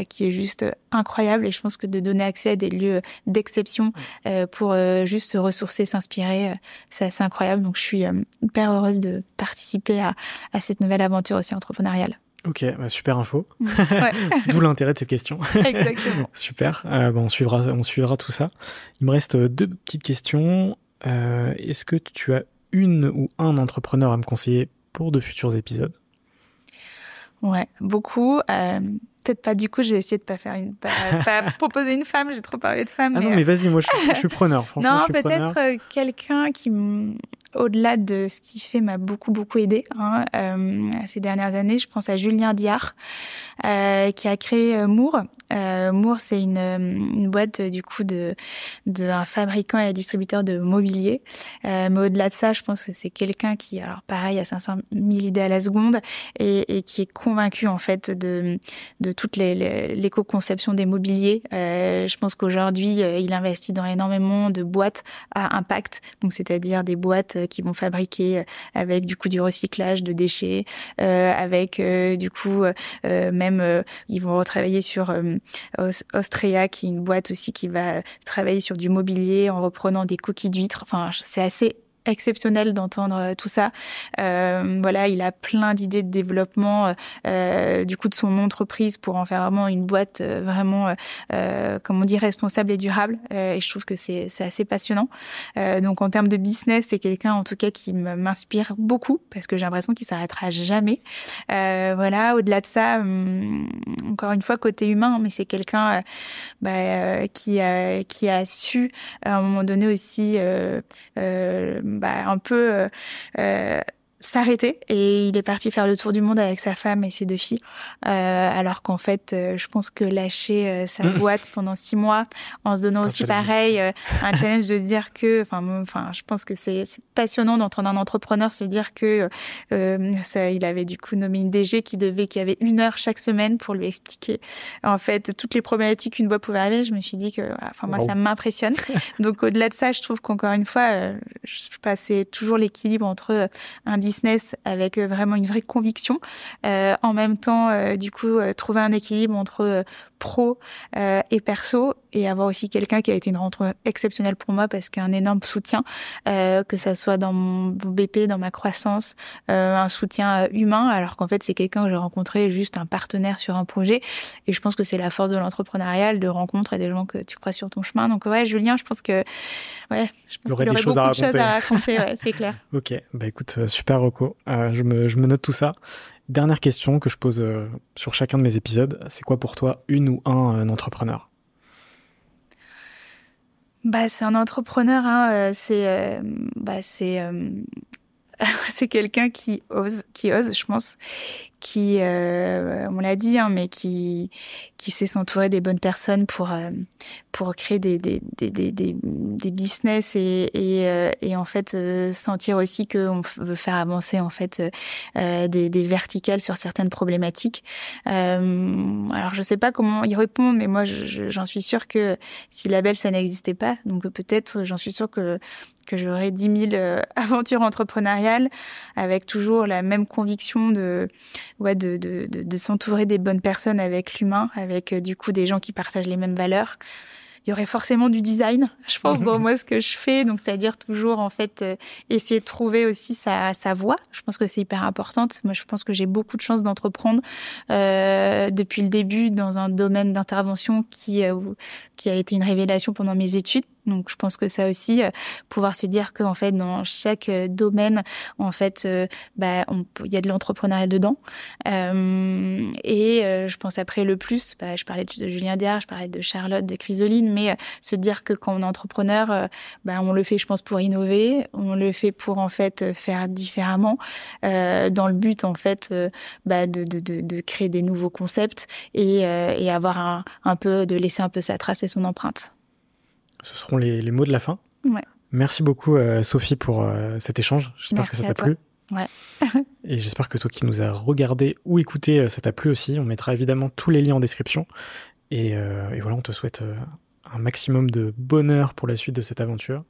qui est juste incroyable. Et je pense que de donner accès à des lieux d'exception pour juste se ressourcer, s'inspirer, c'est assez incroyable. Donc je suis hyper heureuse de participer à, à cette nouvelle aventure aussi entrepreneuriale. Ok, bah super info. Ouais. D'où l'intérêt de cette question. Exactement. super. Euh, bah on suivra, on suivra tout ça. Il me reste deux petites questions. Euh, Est-ce que tu as une ou un entrepreneur à me conseiller pour de futurs épisodes? Ouais, beaucoup. Euh, Peut-être pas. Du coup, je vais essayer de pas faire une, pas, pas proposer une femme. J'ai trop parlé de femme. Ah mais non, mais vas-y, moi, je, je, suis preneur. Franchement, non, peut-être euh, quelqu'un qui au-delà de ce qu'il fait, m'a beaucoup beaucoup aidé hein, euh, ces dernières années. Je pense à Julien Diard euh, qui a créé Moore. Moore, c'est une, une boîte du coup de d'un fabricant et distributeur de mobilier. Mais au-delà de ça, je pense que c'est quelqu'un qui, alors pareil, a 500 000 idées à la seconde et, et qui est convaincu en fait de, de toute l'éco-conception des mobiliers. je pense qu'aujourd'hui, il investit dans énormément de boîtes à impact, donc c'est-à-dire des boîtes qui vont fabriquer avec du coup du recyclage de déchets, avec du coup même ils vont retravailler sur Austria, qui est une boîte aussi qui va travailler sur du mobilier en reprenant des coquilles d'huîtres. Enfin, c'est assez exceptionnel d'entendre euh, tout ça. Euh, voilà, il a plein d'idées de développement euh, du coup de son entreprise pour en faire vraiment une boîte euh, vraiment, euh, comme on dit, responsable et durable. Euh, et je trouve que c'est assez passionnant. donc en termes de business, c'est quelqu'un en tout cas qui m'inspire beaucoup parce que j'ai l'impression qu'il s'arrêtera jamais. voilà, au-delà de ça, hum, encore une fois côté humain, mais c'est quelqu'un bah, qui a qui a su à un moment donné aussi bah, un peu euh, euh, s'arrêter et il est parti faire le tour du monde avec sa femme et ses deux filles euh, alors qu'en fait euh, je pense que lâcher euh, sa mm. boîte pendant six mois en se donnant aussi pareil euh, un challenge de se dire que enfin enfin je pense que c'est passionnant d'entendre un entrepreneur se dire que ça il avait du coup nommé une DG qui devait qui avait une heure chaque semaine pour lui expliquer en fait toutes les problématiques qu'une boîte pouvait arriver. Je me suis dit que enfin moi ça m'impressionne. Donc au-delà de ça je trouve qu'encore une fois je passais toujours l'équilibre entre un business avec euh, vraiment une vraie conviction. Euh, en même temps, euh, du coup, trouver un équilibre entre pro et perso et avoir aussi quelqu'un qui a été une rencontre exceptionnelle pour moi parce qu'un énorme soutien, que ça soit dans mon BP, dans ma croissance, un soutien humain, alors qu'en fait c'est quelqu'un que j'ai rencontré juste un partenaire sur un projet. Et je pense que c'est la force de l'entrepreneurial de rencontrer des gens que tu crois sur ton chemin. Donc ouais, Julien, je pense que ouais, je pense qu'il aurait beaucoup de choses à raconter. Ouais, c'est clair. ok, bah écoute, super euh, je, me, note tout ça. Dernière question que je pose euh, sur chacun de mes épisodes. C'est quoi pour toi une ou un, euh, entrepreneur? Bah, c'est un entrepreneur, hein, c'est bah, c'est quelqu'un qui ose, qui ose, je pense, qui, euh, on l'a dit, hein, mais qui, qui sait s'entourer des bonnes personnes pour, euh, pour créer des, des, des, des, des business et, et, euh, et en fait sentir aussi qu'on veut faire avancer en fait des, des verticales sur certaines problématiques. alors je sais pas comment y répondre, mais moi j'en suis sûre que si la belle ça n'existait pas, donc peut-être j'en suis sûre que que j'aurais 10 000 aventures entrepreneuriales avec toujours la même conviction de ouais, de, de, de, de s'entourer des bonnes personnes avec l'humain, avec euh, du coup des gens qui partagent les mêmes valeurs. Il y aurait forcément du design, je pense, dans moi ce que je fais. Donc, c'est-à-dire toujours en fait euh, essayer de trouver aussi sa, sa voie. Je pense que c'est hyper importante. Moi, je pense que j'ai beaucoup de chance d'entreprendre euh, depuis le début dans un domaine d'intervention qui euh, qui a été une révélation pendant mes études. Donc je pense que ça aussi, euh, pouvoir se dire qu'en fait dans chaque euh, domaine, en fait, euh, bah, il y a de l'entrepreneuriat dedans. et je pense après le plus, bah, je parlais de Julien Diard, je parlais de Charlotte, de Chrysoline, mais se dire que quand on est entrepreneur, bah, on le fait, je pense, pour innover, on le fait pour en fait faire différemment, dans le but en fait de, créer des nouveaux concepts et, avoir un peu de laisser un peu sa trace et son empreinte. Ce seront les, les mots de la fin. Ouais. Merci beaucoup, euh, Sophie, pour euh, cet échange. J'espère que ça t'a plu. Ouais. et j'espère que toi qui nous as regardé ou écouté, euh, ça t'a plu aussi. On mettra évidemment tous les liens en description. Et, et voilà, on te souhaite un maximum de bonheur pour la suite de cette aventure.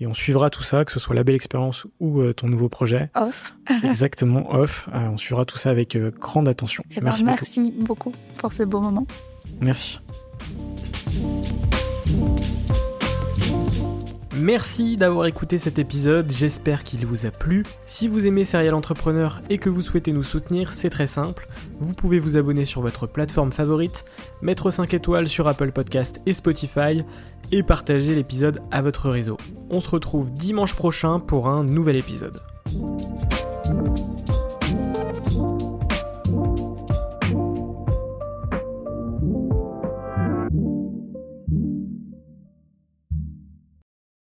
Et on suivra tout ça, que ce soit la belle expérience ou ton nouveau projet. Off. Exactement, off. on suivra tout ça avec grande attention. Eh ben, merci, merci beaucoup pour ce beau moment. Merci. Merci d'avoir écouté cet épisode, j'espère qu'il vous a plu. Si vous aimez Serial Entrepreneur et que vous souhaitez nous soutenir, c'est très simple. Vous pouvez vous abonner sur votre plateforme favorite, mettre 5 étoiles sur Apple Podcast et Spotify et partager l'épisode à votre réseau. On se retrouve dimanche prochain pour un nouvel épisode.